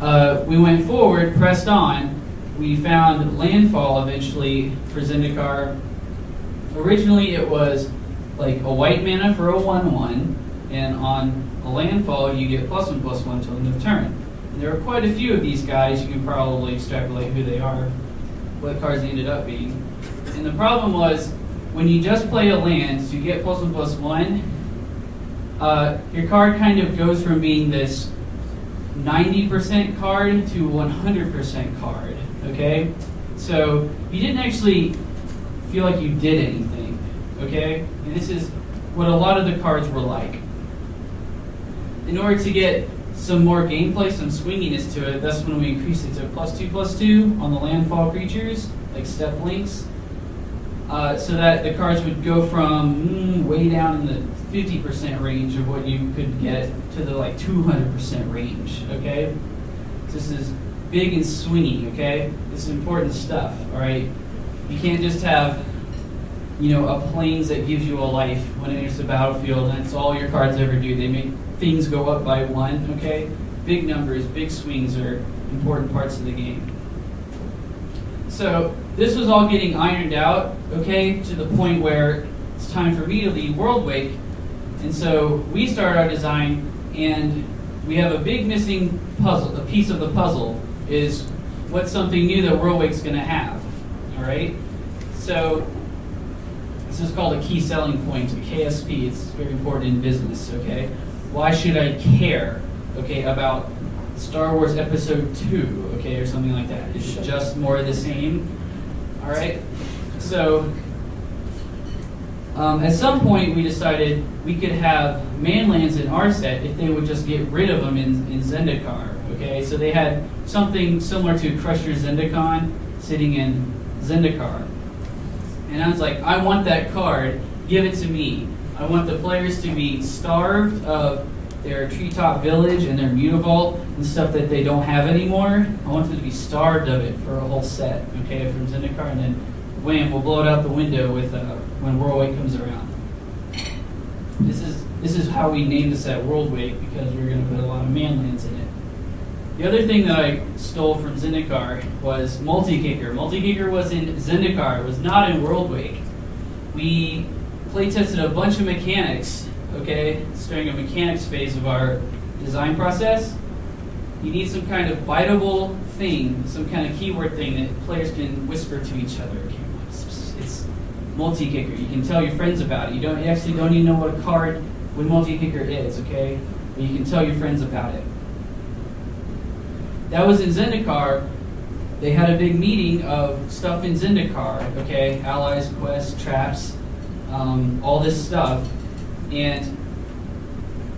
uh, we went forward, pressed on. We found landfall eventually for Zendikar. Originally, it was like a white mana for a 1 1, and on a landfall, you get plus 1 plus 1 till end of turn. And there are quite a few of these guys. You can probably extrapolate who they are, what cards they ended up being. And the problem was when you just play a land to get plus 1 plus 1, uh, your card kind of goes from being this 90% card to 100% card. Okay? So you didn't actually feel like you did anything. Okay? And this is what a lot of the cards were like. In order to get some more gameplay, some swinginess to it, that's when we increased it to plus two, plus two on the landfall creatures, like Steppe Lynx. Uh, so that the cards would go from mm, way down in the 50% range of what you could get to the like 200% range, okay? This is big and swingy, okay? This is important stuff, all right? You can't just have, you know, a planes that gives you a life when it enters the battlefield and that's all your cards ever do. They make things go up by one, okay? Big numbers, big swings are important parts of the game. So this was all getting ironed out, okay, to the point where it's time for me to lead Worldwake. And so we start our design, and we have a big missing puzzle. A piece of the puzzle is what's something new that Worldwake's going to have. All right. So this is called a key selling point, a KSP. It's very important in business. Okay. Why should I care? Okay, about Star Wars Episode Two. Okay, or something like that. It's just more of the same. All right. So um, at some point, we decided we could have manlands in our set if they would just get rid of them in, in Zendikar. Okay, so they had something similar to Crusher Zendikon sitting in Zendikar. And I was like, I want that card, give it to me. I want the players to be starved of their treetop village and their mutavault and stuff that they don't have anymore. I want them to be starved of it for a whole set, okay, from Zendikar, and then wham, we'll blow it out the window with uh, when Worldwake comes around. This is this is how we named the set Worldwake because we are going to put a lot of manlands in it. The other thing that I stole from Zendikar was Multi-Kicker. Multi-Kicker was in Zendikar, it was not in Worldwake. We play tested a bunch of mechanics, okay, during a mechanics phase of our design process. You need some kind of biteable thing, some kind of keyword thing that players can whisper to each other. It's, multi-kicker. You can tell your friends about it. You don't you actually don't even know what a card with multi-kicker is, okay? But you can tell your friends about it. That was in Zendikar. They had a big meeting of stuff in Zendikar, okay? Allies, quests, traps, um, all this stuff. And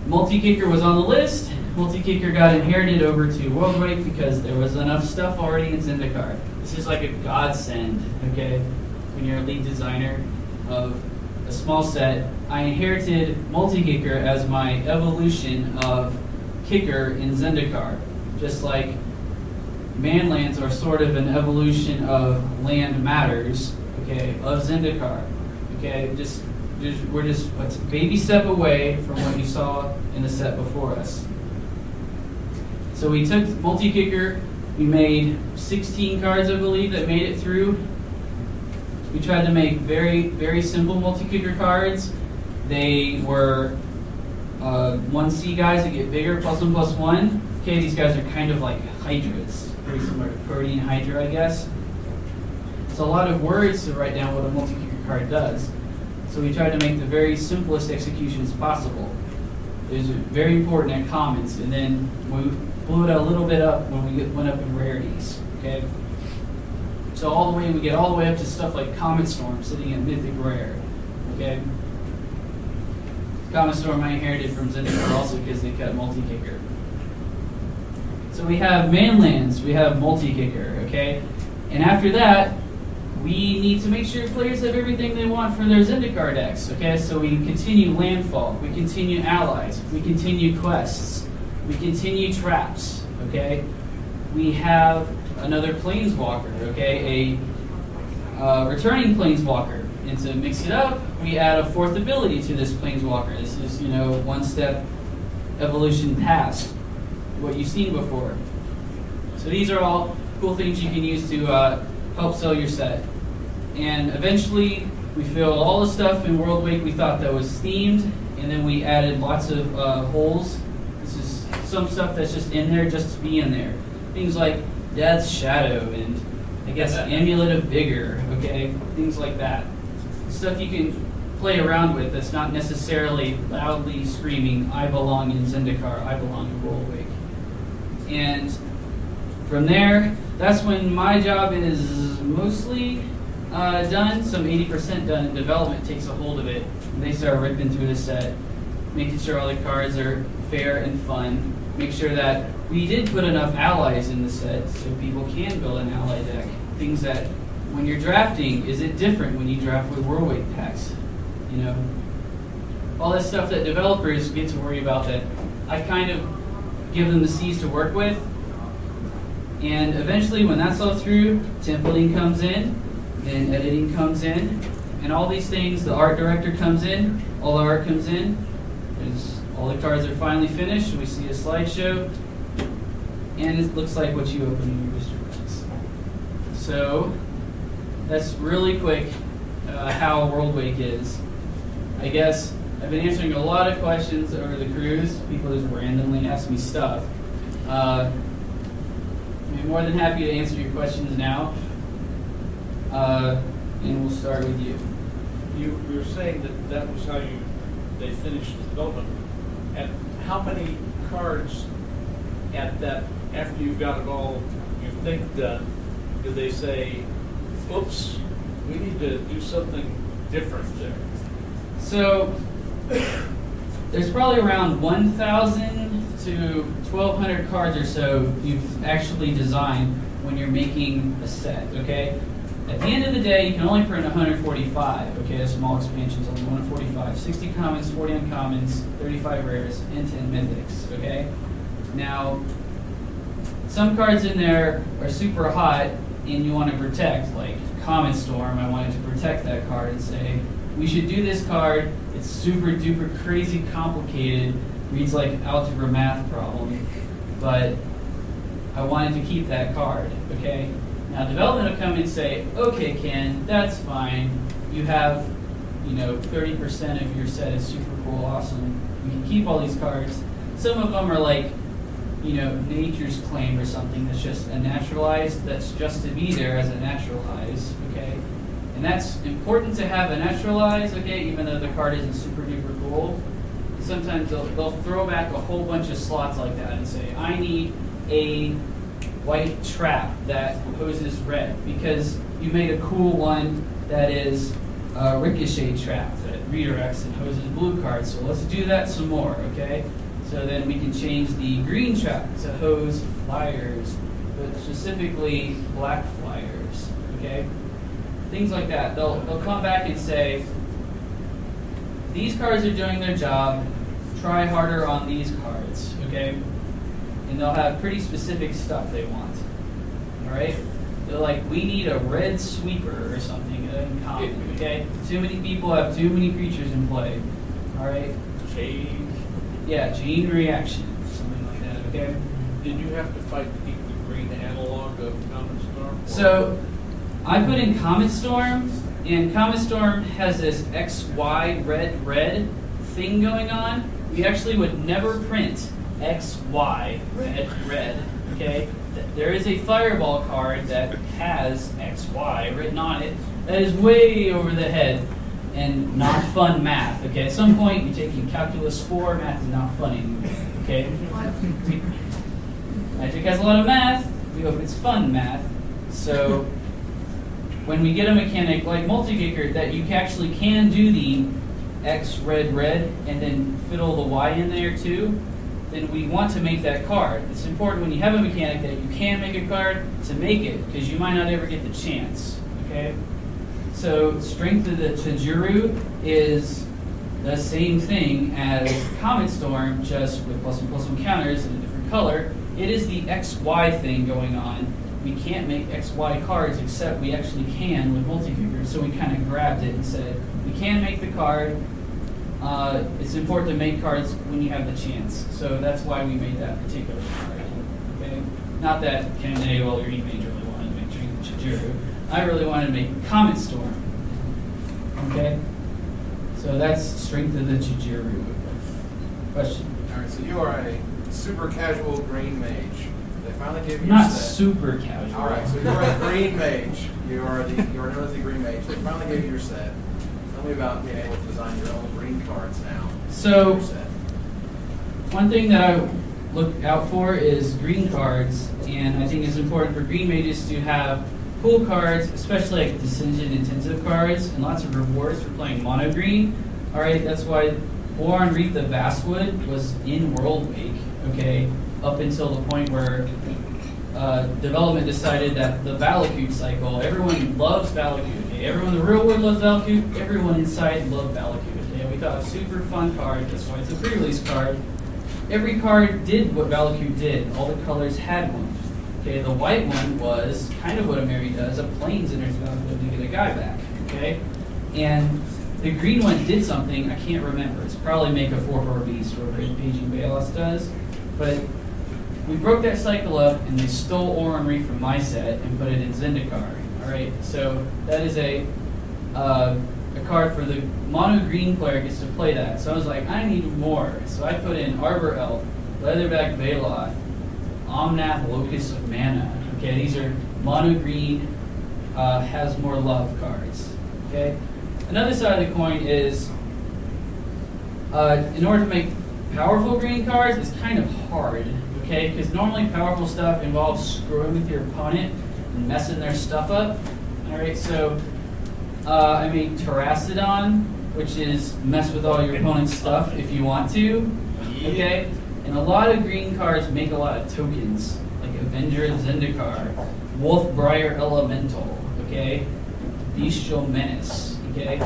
multi-kicker was on the list. Multi-kicker got inherited over to Worldwake because there was enough stuff already in Zendikar. This is like a godsend, okay? When you're a lead designer of a small set, I inherited multi-kicker as my evolution of kicker in Zendikar. Just like manlands are sort of an evolution of land matters, okay, of Zendikar. Okay, just, just we're just a baby step away from what you saw in the set before us. So we took multi-kicker, we made 16 cards, I believe, that made it through. We tried to make very, very simple multi-kicker cards. They were uh, 1C guys that get bigger, plus one, plus one. Okay, these guys are kind of like hydras, very similar to protean hydra, I guess. It's a lot of words to write down what a multi-kicker card does. So we tried to make the very simplest executions possible. It was very important at commons, and then we blew it a little bit up when we went up in rarities. Okay. So all the way we get all the way up to stuff like Comet Storm sitting at Mythic Rare. Okay. Comet Storm I inherited from Zendikar also because they cut multi-kicker. So we have manlands, we have multi-kicker, okay? And after that, we need to make sure players have everything they want for their Zendikar decks, okay? So we continue landfall, we continue allies, we continue quests, we continue traps, okay? We have another planeswalker, okay? A uh, returning planeswalker. And to mix it up, we add a fourth ability to this planeswalker. This is, you know, one step evolution past what you've seen before. So these are all cool things you can use to uh, help sell your set. And eventually, we filled all the stuff in Worldwake we thought that was themed, and then we added lots of uh, holes. This is some stuff that's just in there just to be in there. Things like Death's Shadow and I guess Amulet of Vigor, okay? Things like that. Stuff you can play around with that's not necessarily loudly screaming, I belong in Zendikar, I belong in Worldwake. And from there, that's when my job is mostly uh, done, some 80% done, and development takes a hold of it. And they start ripping through the set, making sure all the cards are fair and fun, make sure that we did put enough allies in the set so people can build an ally deck. Things that, when you're drafting, is it different when you draft with Wake packs? You know, all that stuff that developers get to worry about that I kind of give them the C's to work with. And eventually, when that's all through, templating comes in, then editing comes in, and all these things, the art director comes in, all the art comes in, all the cards are finally finished, we see a slideshow, and it looks like what you open in your box. So, that's really quick uh, how Worldwake is. I guess I've been answering a lot of questions over the cruise. People just randomly ask me stuff. Uh, I'm more than happy to answer your questions now. Uh, and we'll start with you. You, you were saying that that was how you, they finished the development. And how many cards at that, after you've got it all, you think done, do they say, oops, we need to do something different there? So there's probably around 1,000 to 1,200 cards or so you've actually designed when you're making a set. Okay. At the end of the day, you can only print 145. Okay, a small expansions only 145. 60 commons, 40 uncommons, 35 rares, and 10 mythics. Okay. Now, some cards in there are super hot and you want to protect, like Comet Storm. I wanted to protect that card and say, we should do this card. It's super duper crazy complicated, reads like algebra math problem, but I wanted to keep that card, okay? Now development will come and say, okay, Ken, that's fine. You have, you know, 30% of your set is super cool, awesome. You can keep all these cards. Some of them are like you know, nature's claim or something that's just a naturalized, that's just to be there as a naturalized, okay? And that's important to have a naturalized, okay, even though the card isn't super duper cool. Sometimes they'll, they'll throw back a whole bunch of slots like that and say, I need a white trap that opposes red because you made a cool one that is a ricochet trap that redirects and hoses blue cards. So let's do that some more, okay? So then we can change the green trap to hose flyers, but specifically black flyers. Okay? Things like that. They'll, they'll come back and say, these cards are doing their job, try harder on these cards. Okay? And they'll have pretty specific stuff they want. Alright? They're like, we need a red sweeper or something in common. Okay? Too many people have too many creatures in play. Alright? Change. Yeah, Chain Reaction, something like that. Okay. Did you have to fight to keep the green analog of Comet Storm? So, I put in Comet Storm, and Comet Storm has this X Y red red thing going on. We actually would never print X Y red red. Okay. There is a Fireball card that has X Y written on it. That is way over the head and not fun math. Okay, at some point you're taking calculus four, math is not fun anymore. Okay, Magic has a lot of math. We hope it's fun math. So when we get a mechanic like multi-kicker that you actually can do the X red red and then fiddle the Y in there too, then we want to make that card. It's important when you have a mechanic that you can make a card to make it because you might not ever get the chance. Okay. So strength of the Tajuru is the same thing as Comet Storm, just with plus one plus one counters in a different color. It is the XY thing going on. We can't make XY cards except we actually can with multi So we kind of grabbed it and said, we can make the card. Uh, it's important to make cards when you have the chance. So that's why we made that particular card. Okay? Not that Ken Nagle or E-Mage really wanted to make Tajuru. I really wanted to make Comet Storm. Okay? So that's strength of the Tajuru. Question. All right, so you are a super casual green mage. Finally gave you Not super casual. All right, so you're a green mage. You are the you are known as the green mage. They finally gave you your set. Tell me about being able to design your own green cards now. So- One thing that I look out for is green cards, and I think it's important for green mages to have cool cards, especially like decision intensive cards, and lots of rewards for playing mono green. All right, that's why Oran-Rief the Vastwood was in Worldwake, okay, up until the point where uh, development decided that the Valakut cycle, everyone loves Valakut, okay? Everyone in the real world loves Valakut, everyone inside loved Valakut, okay? We thought a super fun card, that's why it's a pre-release card. Every card did what Valakut did, all the colors had one. Okay, the white one was kind of what a Mary does, a planes the battlefield to get a guy back, okay? And the green one did something, I can't remember, it's probably make a 4-4 beast or Paging Balos does, but we broke that cycle up and they stole Oran from my set and put it in Zendikar. All right, so that is a uh, a card for the mono green player gets to play that. So I was like, I need more. So I put in Arbor Elf, Leatherback Baloth, Omnath Locust of Mana. Okay, these are mono green, uh, has more love cards. Okay, another side of the coin is uh, in order to make powerful green cards, it's kind of hard, okay? Because normally powerful stuff involves screwing with your opponent and messing their stuff up. All right, so uh, I mean Terastodon which is mess with all your opponent's stuff if you want to. Okay? And a lot of green cards make a lot of tokens, like Avenger Zendikar, Wolfbriar Elemental, okay? Bestial Menace, okay?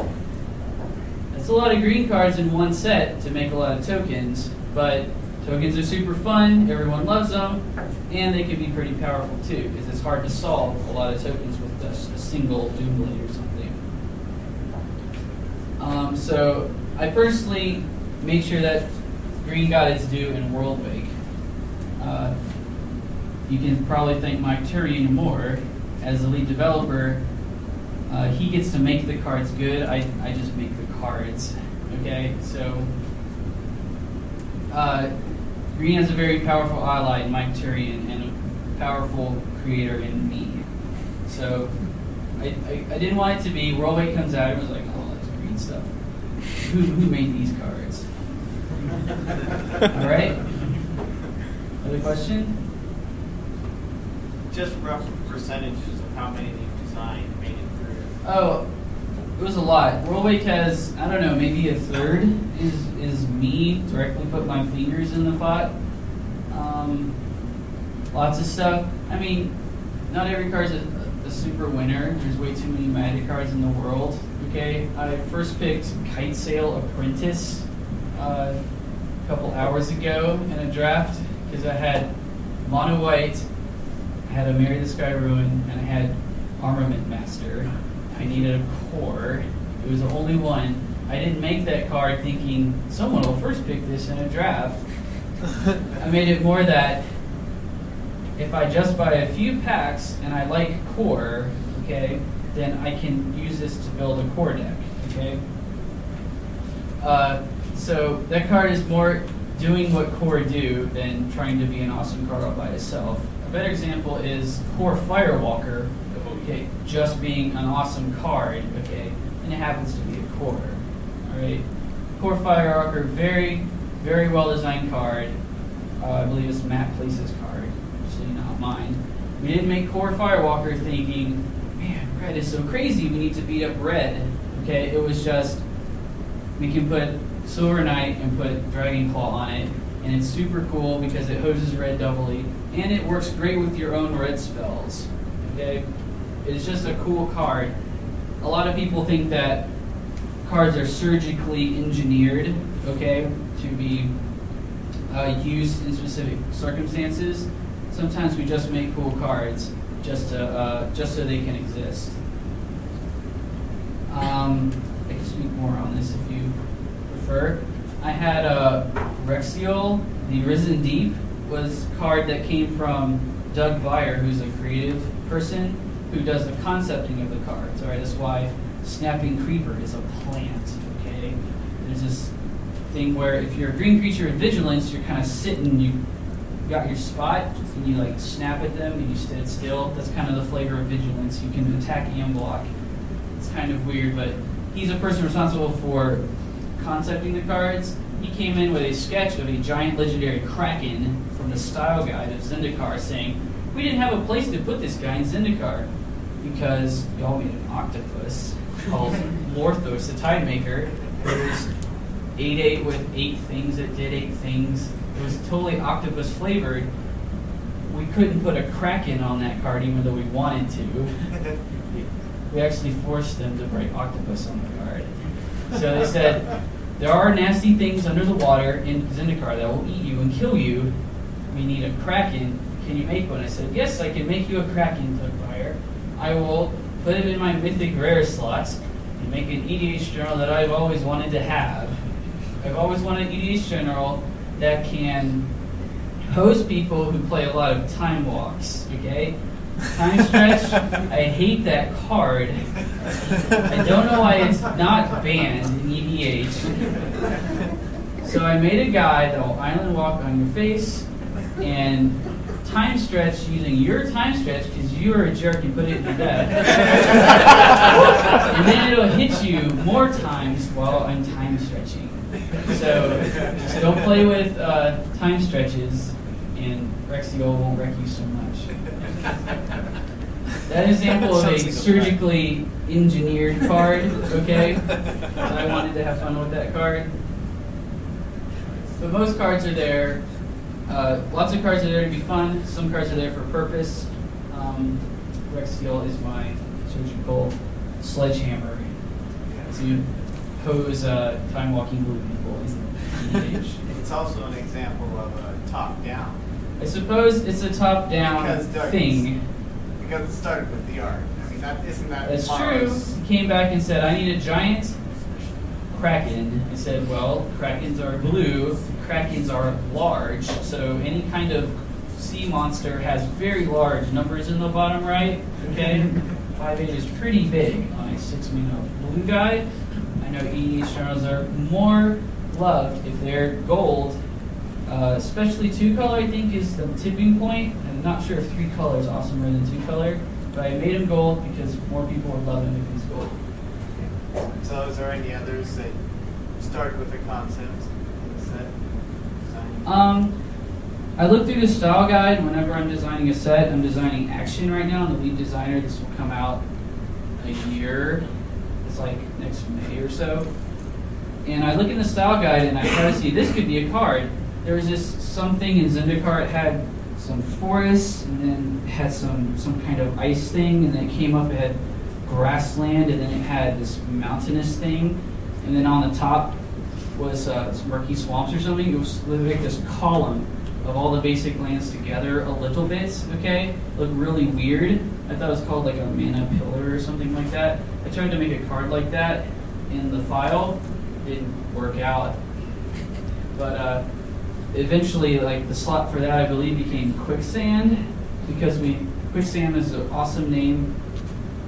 That's a lot of green cards in one set to make a lot of tokens, but tokens are super fun, everyone loves them, and they can be pretty powerful too, because it's hard to solve a lot of tokens with just a single Doomblade or something. Um, so I personally made sure that green got its due in Worldwake. Uh, you can probably thank Mike Turian more as the lead developer. Uh, he gets to make the cards good. I, I just make the cards. Okay, so uh, Green has a very powerful ally in Mike Turian and a powerful creator in me. So I, I, I didn't want it to be Worldwake comes out and was like, oh, that's green stuff. Who, who made these cards? All right. Other question? Just rough percentages of how many they've designed made it through. Oh, it was a lot. Worldwake has I don't know, maybe a third is is me directly put my fingers in the pot. Um, lots of stuff. I mean, not every card's a, a super winner. There's way too many magic cards in the world. Okay, I first picked Kite Sail Apprentice uh, a couple hours ago in a draft because I had mono white, I had Emeria the Sky Ruin, and I had Armament Master. I needed a Kor. It was the only one. I didn't make that card thinking someone will first pick this in a draft. I made it more that if I just buy a few packs and I like Kor, okay, then I can use this to build a Kor deck, okay? Uh, so that card is more doing what Kor do than trying to be an awesome card all by itself. A better example is Kor Firewalker, okay, just being an awesome card, okay, and it happens to be a Kor, all right? Kor Firewalker, very, very well designed card. Uh, I believe it's Matt Place's card, actually not mine. We didn't make Kor Firewalker thinking, man, red is so crazy, we need to beat up red. Okay, it was just we can put Silver Knight and put Dragon Claw on it, and it's super cool because it hoses red doubly, and it works great with your own red spells. Okay, it's just a cool card. A lot of people think that cards are surgically engineered, okay, to be uh, used in specific circumstances. Sometimes we just make cool cards just to uh, just so they can exist. Um, I can speak more on this if you prefer. I had a Wrexial, the Risen Deep, was card that came from Doug Beyer, who's a creative person who does the concepting of the cards. All right, that's why Snapping Creeper is a plant. Okay, there's this thing where if you're a green creature with vigilance, you're kind of sitting, you got your spot, and you like snap at them and you stand still. That's kind of the flavor of vigilance. You can attack and block. It's kind of weird, but he's a person responsible for concepting the cards. He came in with a sketch of a giant legendary kraken from the style guide of Zendikar, saying, "We didn't have a place to put this guy in Zendikar because y'all made an octopus called Lorthos, the Tide Maker. It was eight eight with eight things that did eight things. It was totally octopus flavored. We couldn't put a kraken on that card even though we wanted to. We actually forced them to write octopus on the card. So they said, there are nasty things under the water in Zendikar that will eat you and kill you. We need a kraken. Can you make one? I said, yes, I can make you a kraken, Doug Beyer. I will put it in my mythic rare slots and make an EDH general that I've always wanted to have. I've always wanted an EDH general that can host people who play a lot of time walks, okay? Time stretch, I hate that card. I don't know why it's not banned in EDH. So I made a guy that will island walk on your face and time stretch using your time stretch because you are a jerk and put it in your deck. and then it'll hit you more times while I'm time stretching. So just don't play with uh, time stretches, and Wrexial won't wreck you so much. That example of a Sounds like a surgically engineered card, okay? I wanted to have fun with that card. But most cards are there. Uh, lots of cards are there to be fun. Some cards are there for purpose. Um, Wrexial is my surgical sledgehammer to pose uh, time walking blue people in the. It's also an example of a top-down, I suppose it's a top down thing. because it started with the art. I mean, that isn't that That's true. He came back and said, I need a giant kraken. I said, well, krakens are blue, krakens are large, so any kind of sea monster has very large numbers in the bottom right. Okay? 5'8 is pretty big on a 6 minnow blue guy. I know EDH generals are more loved if they're gold. Uh, especially two color, I think, is the tipping point. I'm not sure if three color is awesomer than two color, but I made him gold because more people would love him if he's gold. So, is there any others that started with a concept? Um, I look through the style guide whenever I'm designing a set. I'm designing action right now. I'm the lead designer. This will come out a year. It's like next May or so. And I look in the style guide and I try to see this could be a card. There was this something in Zendikar. It had some forests and then had some some kind of ice thing, and then it came up. It had grassland, and then it had this mountainous thing, and then on the top was uh, murky swamps or something. It was like this column of all the basic lands together a little bit, okay? Looked really weird. I thought it was called like a mana pillar or something like that. I tried to make a card like that in the file. Didn't work out. But uh, eventually, like the slot for that, I believe, became Quicksand because we Quicksand is an awesome name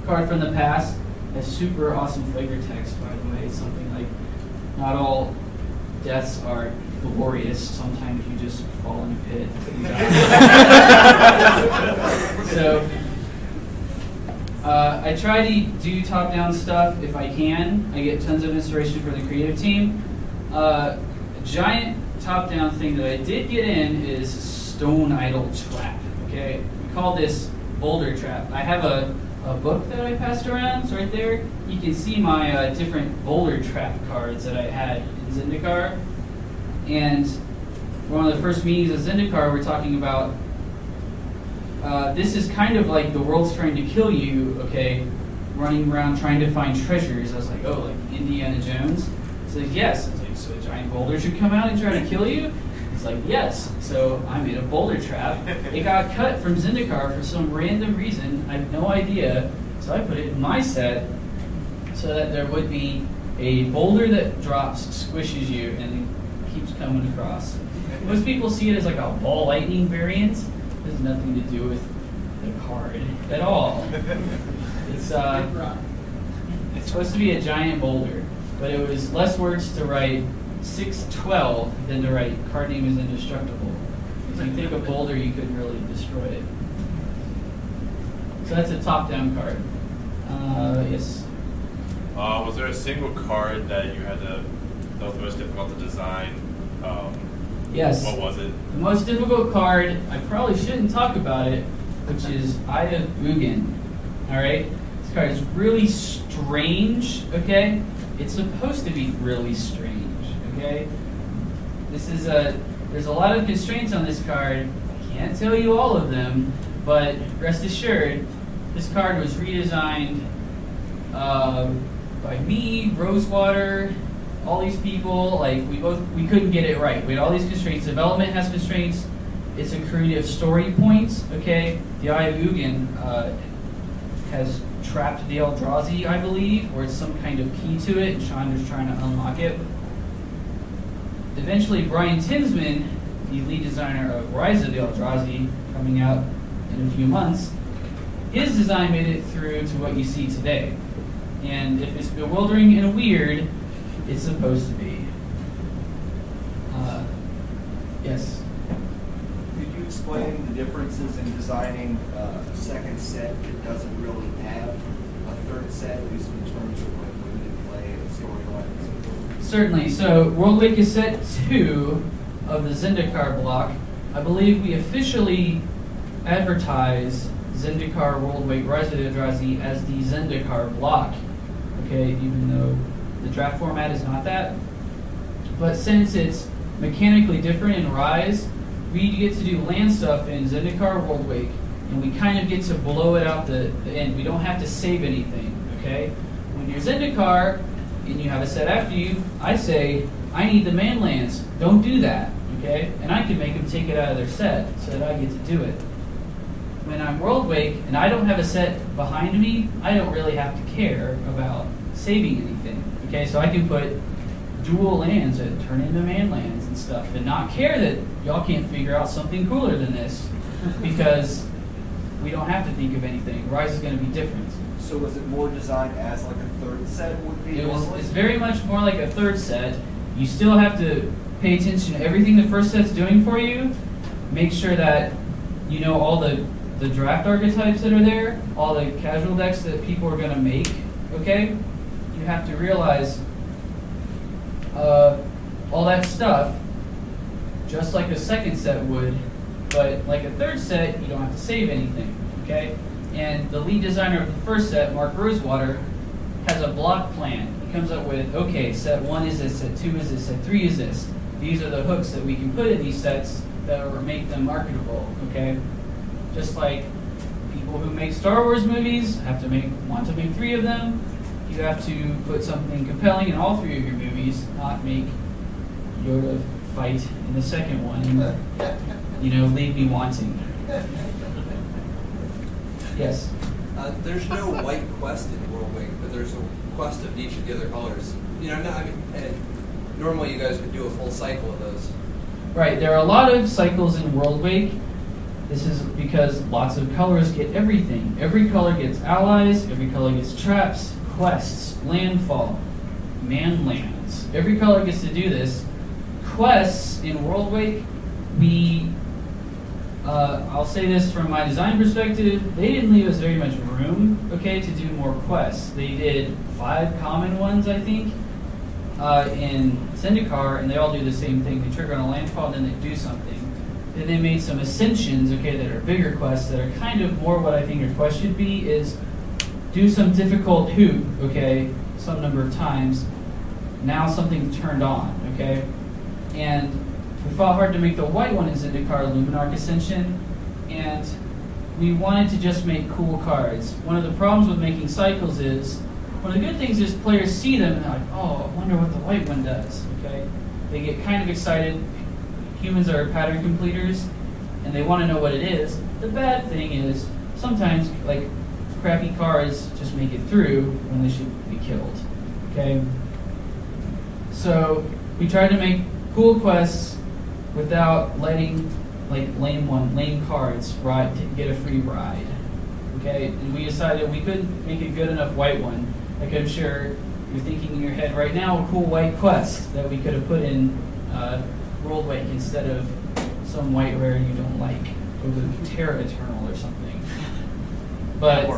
card from the past. Has super awesome flavor text, by the way. It's something like not all deaths are glorious. Sometimes you just fall in a pit. so uh, I try to do top-down stuff if I can. I get tons of inspiration from the creative team. Uh, a giant top-down thing that I did get in is Stone Idol Trap. Okay, we call this Boulder Trap. I have a, a book that I passed around. It's right there. You can see my uh, different Boulder Trap cards that I had in Zendikar. And one of the first meetings of Zendikar, we're talking about uh, this is kind of like the world's trying to kill you, okay? Running around trying to find treasures. I was like, oh, like Indiana Jones? It's like, yes. It's like, so a giant boulder should come out and try to kill you? Like, yes. So I made a boulder trap. It got cut from Zendikar for some random reason. I have no idea. So I put it in my set so that there would be a boulder that drops, squishes you, and keeps coming across. Most people see it as like a ball lightning variant. It has nothing to do with the card at all. It's uh, it's supposed to be a giant boulder, but it was less words to write 612 than to write card name is indestructible. Because you take a boulder, you couldn't really destroy it. So that's a top-down card. Uh, yes. Uh, was there a single card that you had to that was the most difficult to design? Um, Yes. What was it? The most difficult card, I probably shouldn't talk about it, which is Eye of Ugin. Alright? This card is really strange, okay? It's supposed to be really strange, okay? This is a, there's a lot of constraints on this card. I can't tell you all of them, but rest assured, this card was redesigned uh, by me, Rosewater, all these people. Like we both, we couldn't get it right. We had all these constraints. Development has constraints. It's a creative story point. Okay, the Eye of Ugin uh, has trapped the Eldrazi, I believe, or it's some kind of key to it, and Chandra's trying to unlock it. Eventually, Brian Tinsman, the lead designer of Rise of the Eldrazi, coming out in a few months, his design made it through to what you see today. And if it's bewildering and weird, it's supposed to be. Uh, yes. Could you explain the differences in designing a second set that doesn't really have a third set, at least in terms of like limited play and storyline and so? Certainly. So, Worldwake Cassette 2 of the Zendikar block, I believe we officially advertise Zendikar Worldwake Rise of the as the Zendikar block. Okay, even though the draft format is not that. But since it's mechanically different in Rise, we get to do land stuff in Zendikar Worldwake, and we kind of get to blow it out the, the end. We don't have to save anything, okay? When you're Zendikar and you have a set after you, I say, I need the man lands. Don't do that, okay? And I can make them take it out of their set so that I get to do it. When I'm Worldwake and I don't have a set behind me, I don't really have to care about saving anything, okay? So I can put dual lands that turn into man lands and stuff and not care that y'all can't figure out something cooler than this because we don't have to think of anything. Rise is going to be different. So was it more designed as like a third set would be? It was, it's very much more like a third set. You still have to pay attention to everything the first set's doing for you. Make sure that you know all the, the draft archetypes that are there, all the casual decks that people are going to make, okay? You have to realize uh, all that stuff just like a second set would, but like a third set, you don't have to save anything, okay? And the lead designer of the first set, Mark Rosewater, has a block plan. He comes up with, okay, set one is this, set two is this, set three is this. These are the hooks that we can put in these sets that will make them marketable, okay? Just like people who make Star Wars movies have to make want to make three of them. You have to put something compelling in all three of your movies, not make Yoda fight in the second one and you know leave me wanting. Yes. Uh, there's no white quest in Worldwake, but there's a quest of each of the other colors. You know, no, I mean, normally you guys would do a full cycle of those. Right, there are a lot of cycles in Worldwake. This is because lots of colors get everything. Every color gets allies, every color gets traps, quests, landfall, man lands. Every color gets to do this. Quests in Worldwake, we, uh, I'll say this from my design perspective, they didn't leave us very much room, okay, to do more quests. They did five common ones, I think, uh, in Zendikar, and they all do the same thing. They trigger on a landfall, then they do something. Then they made some ascensions, okay, that are bigger quests that are kind of more what I think your quest should be is do some difficult hoop, okay, some number of times. Now something's turned on, okay? And we fought hard to make the white one in Zendikar Luminarch Ascension, and we wanted to just make cool cards. One of the problems with making cycles is one of the good things is players see them and they're like, oh, I wonder what the white one does. Okay, they get kind of excited. Humans are pattern completers, and they want to know what it is. The bad thing is sometimes like crappy cards just make it through when they should be killed. Okay, so we tried to make cool quests without letting like lame one lame cards ride to get a free ride. Okay, and we decided we couldn't make a good enough white one. Like I'm sure you're thinking in your head right now, a cool white quest that we could have put in uh, Worldwake instead of some white rare you don't like, or Terra Eternal or something. But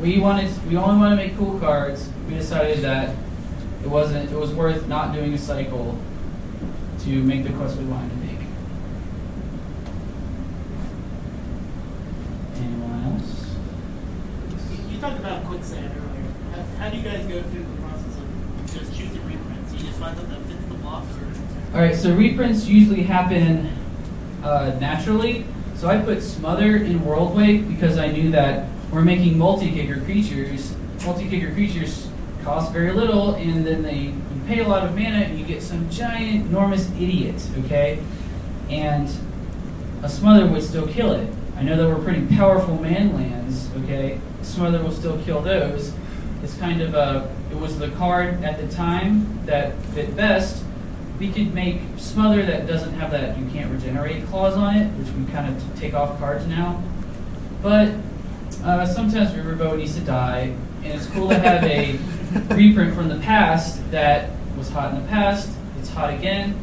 we wanted we only want to make cool cards. We decided that it wasn't it was worth not doing a cycle to make the quest we wanted to make. Anyone else? You, talked about quicksand earlier. How, how do you guys go through the process of just choosing reprints? You just find something that fits the block? or All right, so reprints usually happen uh, naturally. So I put Smother in Worldwake because I knew that we're making multi-kicker creatures. Multi-kicker creatures cost very little, and then they you pay a lot of mana, and you get some giant, enormous idiot. Okay, and a Smother would still kill it. I know there were pretty powerful man lands. Okay, Smother will still kill those. It's kind of a. It was the card at the time that fit best we could make smother that doesn't have that you can't regenerate clause on it, which we kind of take off cards now. But uh, sometimes River Boa needs to die, and it's cool to have a reprint from the past that was hot in the past. It's hot again,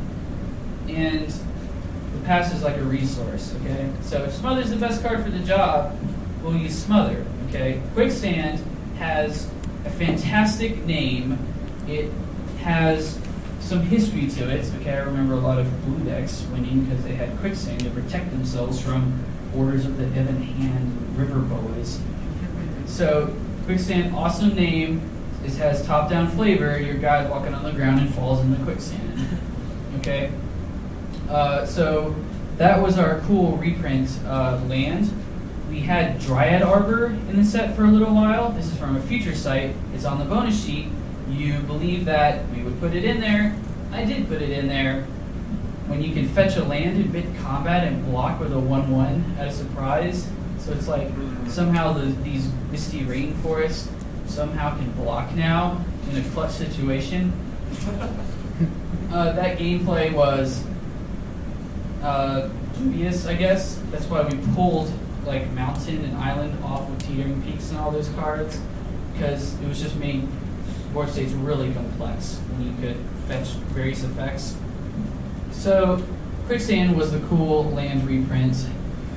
and the past is like a resource. Okay, so if Smother's the best card for the job, we'll use Smother. Okay, Quicksand has a fantastic name. It has some history to it. Okay, I remember a lot of blue decks winning because they had quicksand to protect themselves from Orders of the Ebon Hand River Boas. So, quicksand, awesome name. Has top down flavor. Your guy's walking on the ground and falls in the quicksand. Okay? Uh, so, that was our cool reprint uh, land. We had Dryad Arbor in the set for a little while. This is from a Future Sight. It's on the bonus sheet. You believe that we would put it in there. I did put it in there. When you can fetch a land in mid combat and block with a 1 1 at a surprise. So it's like somehow the, these misty rainforests somehow can block now in a clutch situation. uh, that gameplay was uh, dubious, I guess. That's why we pulled like mountain and island off of teetering peaks and all those cards because it was just made board states really complex when you could fetch various effects. So quicksand was the cool land reprint,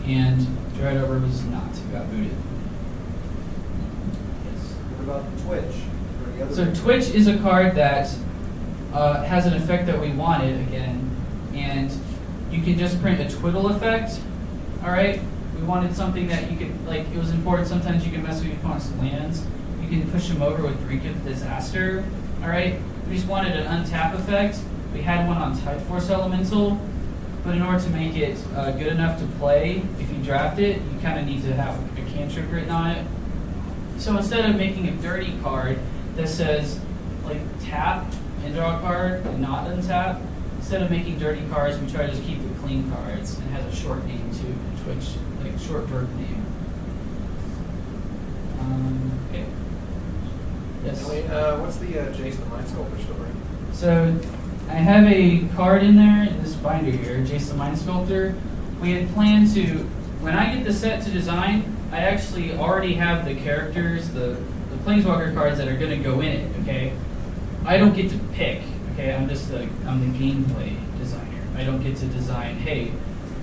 and Dryad Arbor was not. Got booted. About Twitch? Or the other So Twitch is a card that uh, has an effect that we wanted again, and you can just print a twiddle effect. All right, we wanted something that you could like. It was important. Sometimes you can mess with your opponent's lands. You can push them over with Reek of Disaster. All right, we just wanted an untap effect. We had one on Tideforce Elemental, but in order to make it uh, good enough to play, if you draft it, you kind of need to have a cantrip written on it. So instead of making a dirty card that says like tap and draw a card and not untap, instead of making dirty cards, we try to just keep the clean cards and has a short name too, Twitch, like short verb name. Um, okay. Yes. Elliot, uh, what's the uh, Jace the Mind Sculptor story? So I have a card in there in this binder here, Jason Mind Sculptor. We had planned to, when I get the set to design, I actually already have the characters, the, the Planeswalker cards that are going to go in it, okay? I don't get to pick, okay? I'm just the, I'm the gameplay designer. I don't get to design, hey,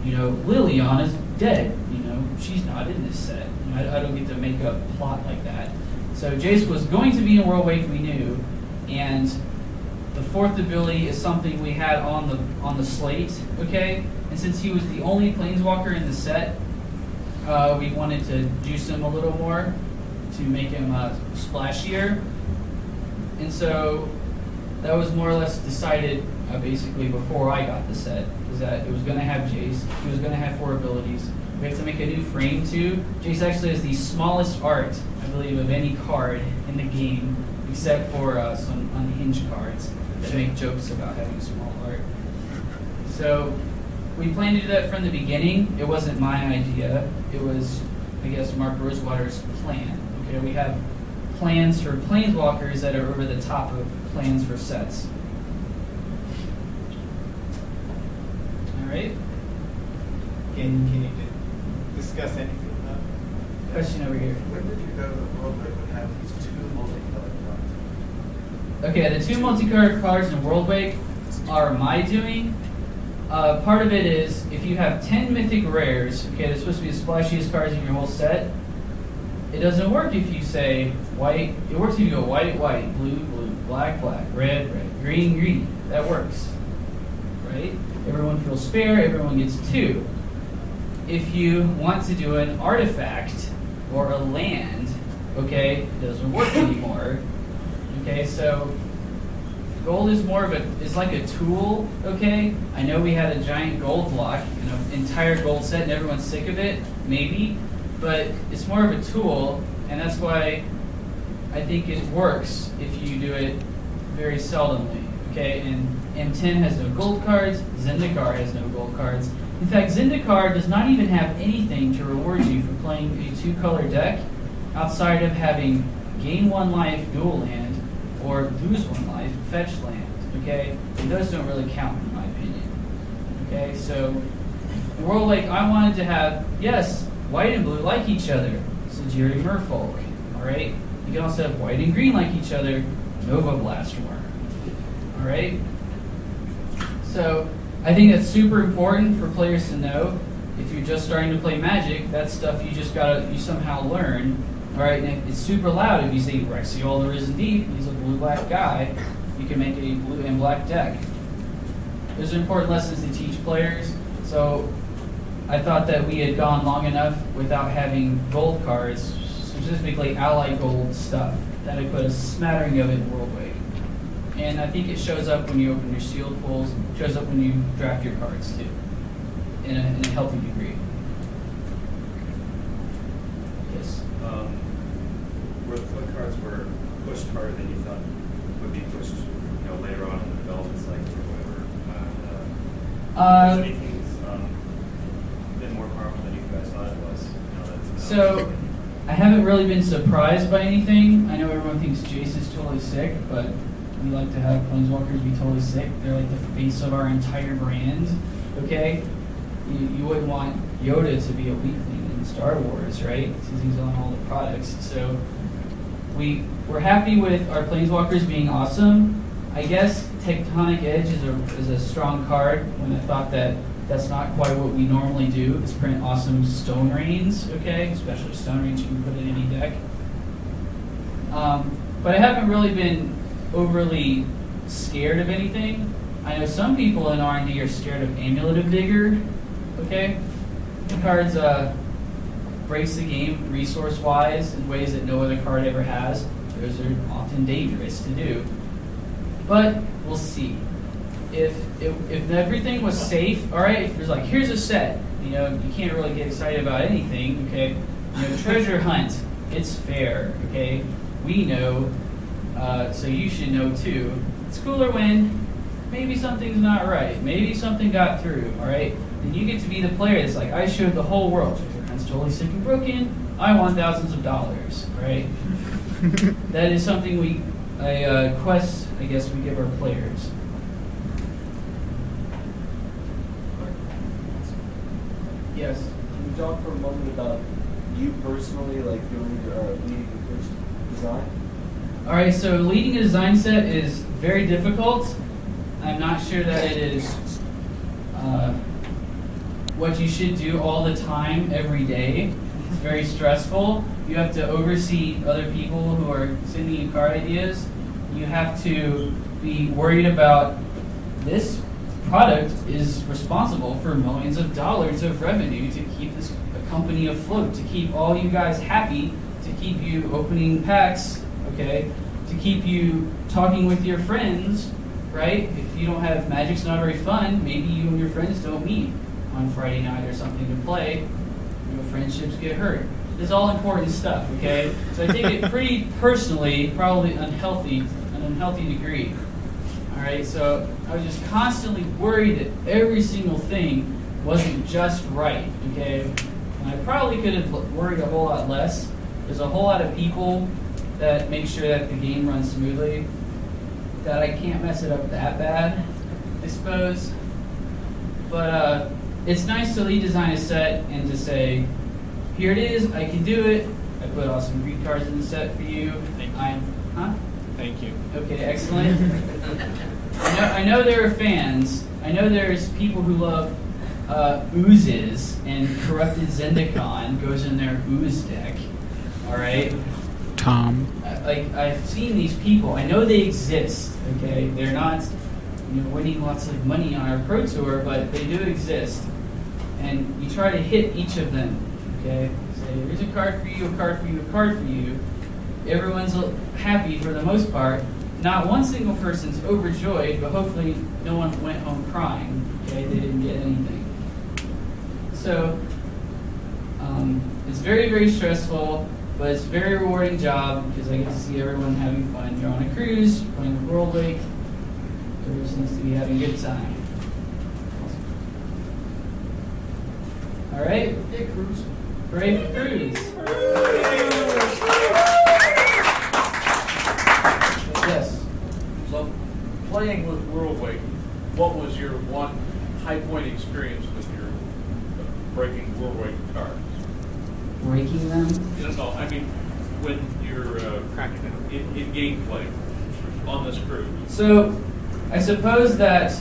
you know, Liliana is dead, you know, she's not in this set. I, I don't get to make a plot like that. So Jace was going to be in a Worldwake, we knew, and the fourth ability is something we had on the on the slate, okay? And since he was the only planeswalker in the set, uh, we wanted to juice him a little more to make him uh, splashier. And so that was more or less decided uh, basically before I got the set, is that it was going to have Jace. He was going to have four abilities. We have to make a new frame too. Jace actually has the smallest art, I believe, of any card in the game, except for uh, some unhinged cards that make jokes about having small art. So we planned to do that from the beginning. It wasn't my idea. It was, I guess, Mark Rosewater's plan. Okay, we have plans for planeswalkers that are over the top of plans for sets. All right. Can, can you discuss anything about it? Question over here. When did you go to the world that would have these two multicolored cards? Okay, the two multicolored cards in Worldwake are my doing. Uh, part of it is if you have 10 mythic rares, okay, they're supposed to be the splashiest cards in your whole set. It doesn't work if you say white. It works if you go white, white, blue, blue, black, black, red, red, green, green. That works. Right? Everyone feels fair, everyone gets two. If you want to do an artifact or a land, okay, it doesn't work anymore. Okay, so gold is more of a is like a tool. Okay, I know we had a giant gold block and an entire gold set, and everyone's sick of it, maybe, but it's more of a tool, and that's why I think it works if you do it very seldomly. Okay, and M10 has no gold cards. Zendikar has no gold cards. In fact, Zendikar does not even have anything to reward you for playing a two-color deck outside of having gain one life, dual land, or lose one life, fetch land. Okay, and those don't really count in my opinion. Okay, so in Worldwake, I wanted to have yes, white and blue like each other. So Jerry Merfolk. All right, you can also have white and green like each other. Novablast Wurm. All right. So I think that's super important for players to know. If you're just starting to play Magic, that's stuff you just gotta you somehow learn. All right, and it's super loud if you say Wrexial Risen Deep. He's a blue black guy. Can make a blue and black deck. Those are important lessons to teach players. So I thought that we had gone long enough without having gold cards, specifically ally gold stuff, that I put a smattering of it World. And I think it shows up when you open your sealed pools, shows up when you draft your cards too, in a, in a healthy degree. Yes. Um, were, what cards were pushed harder than you thought would be pushed, know, later on in the development cycle or whatever? Uh, Uh, has anything um, been more powerful than you guys thought it was? You know, So, I haven't really been surprised by anything. I know everyone thinks Jace is totally sick, but we like to have Planeswalkers be totally sick. They're like the face of our entire brand, okay? You, you wouldn't want Yoda to be a weakling in Star Wars, right? Since he's on all the products. So, we, we're happy with our Planeswalkers being awesome. I guess Tectonic Edge is a, is a strong card when I thought that that's not quite what we normally do, is print awesome Stone Rains, okay? Especially Stone Rains, you can put in any deck. Um, but I haven't really been overly scared of anything. I know some people in R&D are scared of Amulet of Vigor, okay? The cards uh, breaks the game resource-wise in ways that no other card ever has. Those are often dangerous to do. But we'll see. If, if if everything was safe, all right. If there's like here's a set, you know, you can't really get excited about anything. Okay, you know, treasure hunt, it's fair. Okay, we know, uh, so you should know too. It's cooler when maybe something's not right. Maybe something got through. All right, then you get to be the player that's like, I showed the whole world. Treasure hunt's totally sick and broken. I won thousands of dollars. right? that is something we a uh, quest I guess we give our players. Yes. Can you talk for a moment about you personally, like doing your uh, leading your first design? All right, so leading a design set is very difficult. I'm not sure that it is uh, what you should do all the time, every day. It's very stressful. You have to oversee other people who are sending you card ideas. You have to be worried about this product is responsible for millions of dollars of revenue to keep this company afloat, to keep all you guys happy, to keep you opening packs, okay, to keep you talking with your friends, right? If you don't have Magic's not very fun, maybe you and your friends don't meet on Friday night or something to play. You know, friendships get hurt. Is all important stuff, okay? So I take it pretty personally, probably unhealthy, an unhealthy degree. All right, so I was just constantly worried that every single thing wasn't just right, okay? And I probably could have worried a whole lot less. There's a whole lot of people that make sure that the game runs smoothly, that I can't mess it up that bad, I suppose. But uh, it's nice to redesign a set and to say, here it is, I can do it. I put awesome Greek cards in the set for you. I'm, huh? Thank you. Okay, excellent. I, know, I know there are fans. I know there's people who love uh, oozes, and corrupted Zendikon goes in their ooze deck. All right. Tom. I- Like I've seen these people. I know they exist. Okay, they're not, you know, winning lots of money on our pro tour, but they do exist. And you try to hit each of them. Okay, say here's a card for you, a card for you, a card for you. Everyone's happy for the most part. Not one single person's overjoyed, but hopefully no one went home crying. Okay, they didn't get anything. So um, it's very, very stressful, but it's a very rewarding job because I get to see everyone having fun. You're on a cruise, you're playing the Worldwake. Everyone seems to be having a good time. All right? Hey, Cruz. Brave Cruise. Yes. So, playing with Worldwake, what was your one high point experience with your uh, breaking Worldwake cards? Breaking them? You know, no, I mean, when you're uh, cracking it in, in gameplay on this cruise. So, I suppose that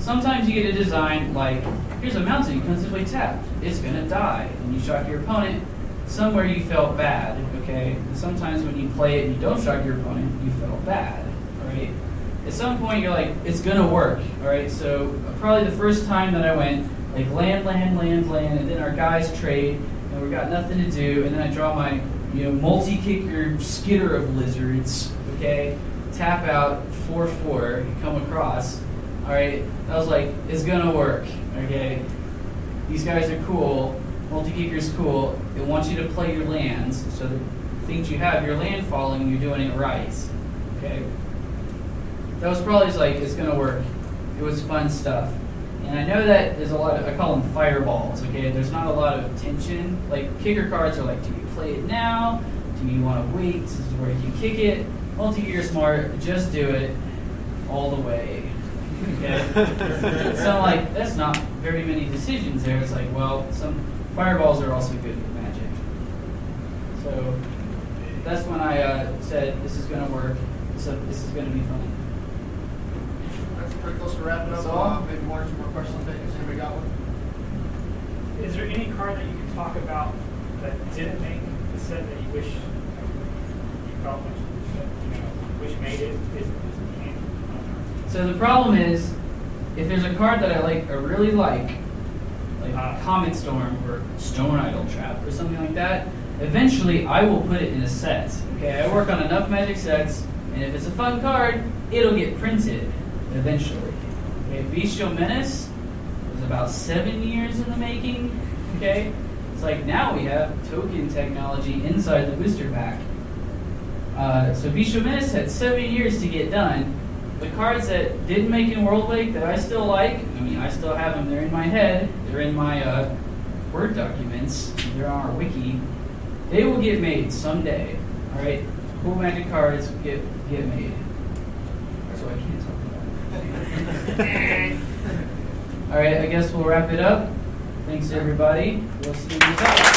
sometimes you get a design like here's a mountain you constantly tap. It's gonna die, and you shock your opponent. Somewhere you felt bad, okay. And sometimes when you play it and you don't shock your opponent, you felt bad, right? At some point you're like, it's gonna work, all right. So probably the first time that I went, like land, land, land, land, and then our guys trade, and we got nothing to do, and then I draw my you know multi-kicker skitter of lizards, okay, tap out four four, come across, all right. I was like, it's gonna work, okay. These guys are cool. Multi-kicker's cool. It wants you to play your lands, so the things you have, your land falling, you're doing it right, okay. That was probably just like it's gonna work. It was fun stuff. And I know that there's a lot of, I call them fireballs, okay? There's not a lot of tension. Like, kicker cards are like, do you play it now? Do you want to wait? This is where you kick it. Multi-gear smart, just do it all the way. Okay? so, like, that's not very many decisions there. It's like, well, some fireballs are also good for magic. So, that's when I uh, said, this is going to work. So, this is going to be fun. That's pretty close to wrapping up. That's all? Uh, maybe one or two more questions. Take. Has anybody got one? Is there any card that you can talk about that didn't make the set that you wish you felt like you know wish made it? Is, is So the problem is, if there's a card that I like, I really like, like Comet Storm or Stone Idol Trap or something like that, eventually I will put it in a set. Okay, I work on enough Magic sets, and if it's a fun card, it'll get printed eventually. Okay, Bestial Menace was about seven years in the making. Okay, it's like now we have token technology inside the booster pack. Uh, so Bestial Menace had seven years to get done. The cards that didn't make in Worldwake that I still like, I mean, I still have them. They're in my head. They're in my uh, Word documents. They're on our wiki. They will get made someday. All right, cool magic cards get get made. So I can't talk about it. All right, I guess we'll wrap it up. Thanks everybody. We'll see you next time.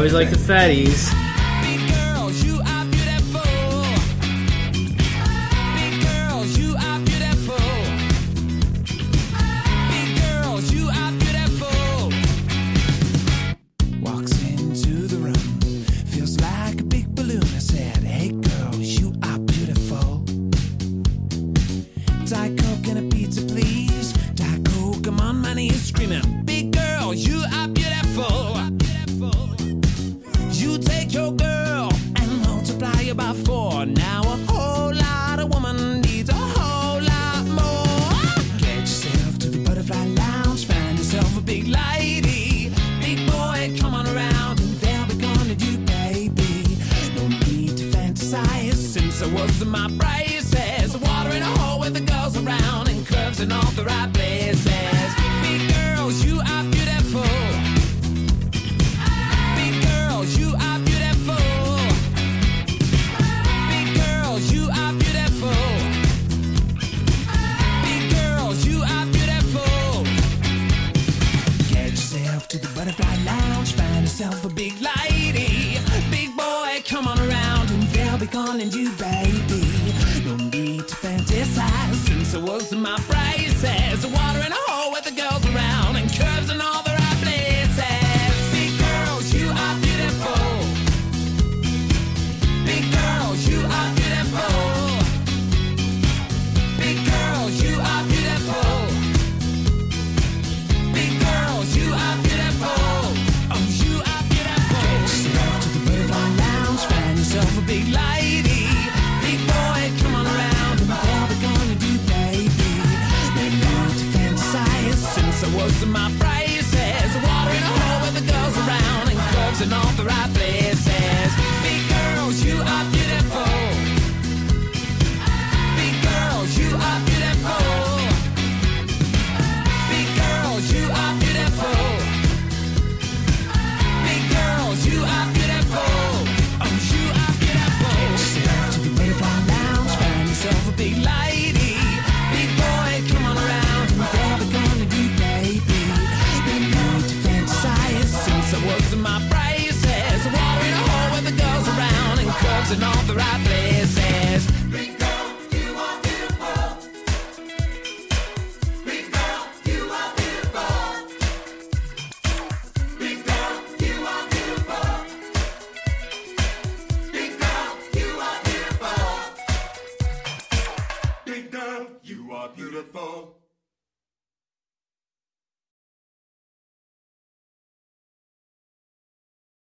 Always like the fatties.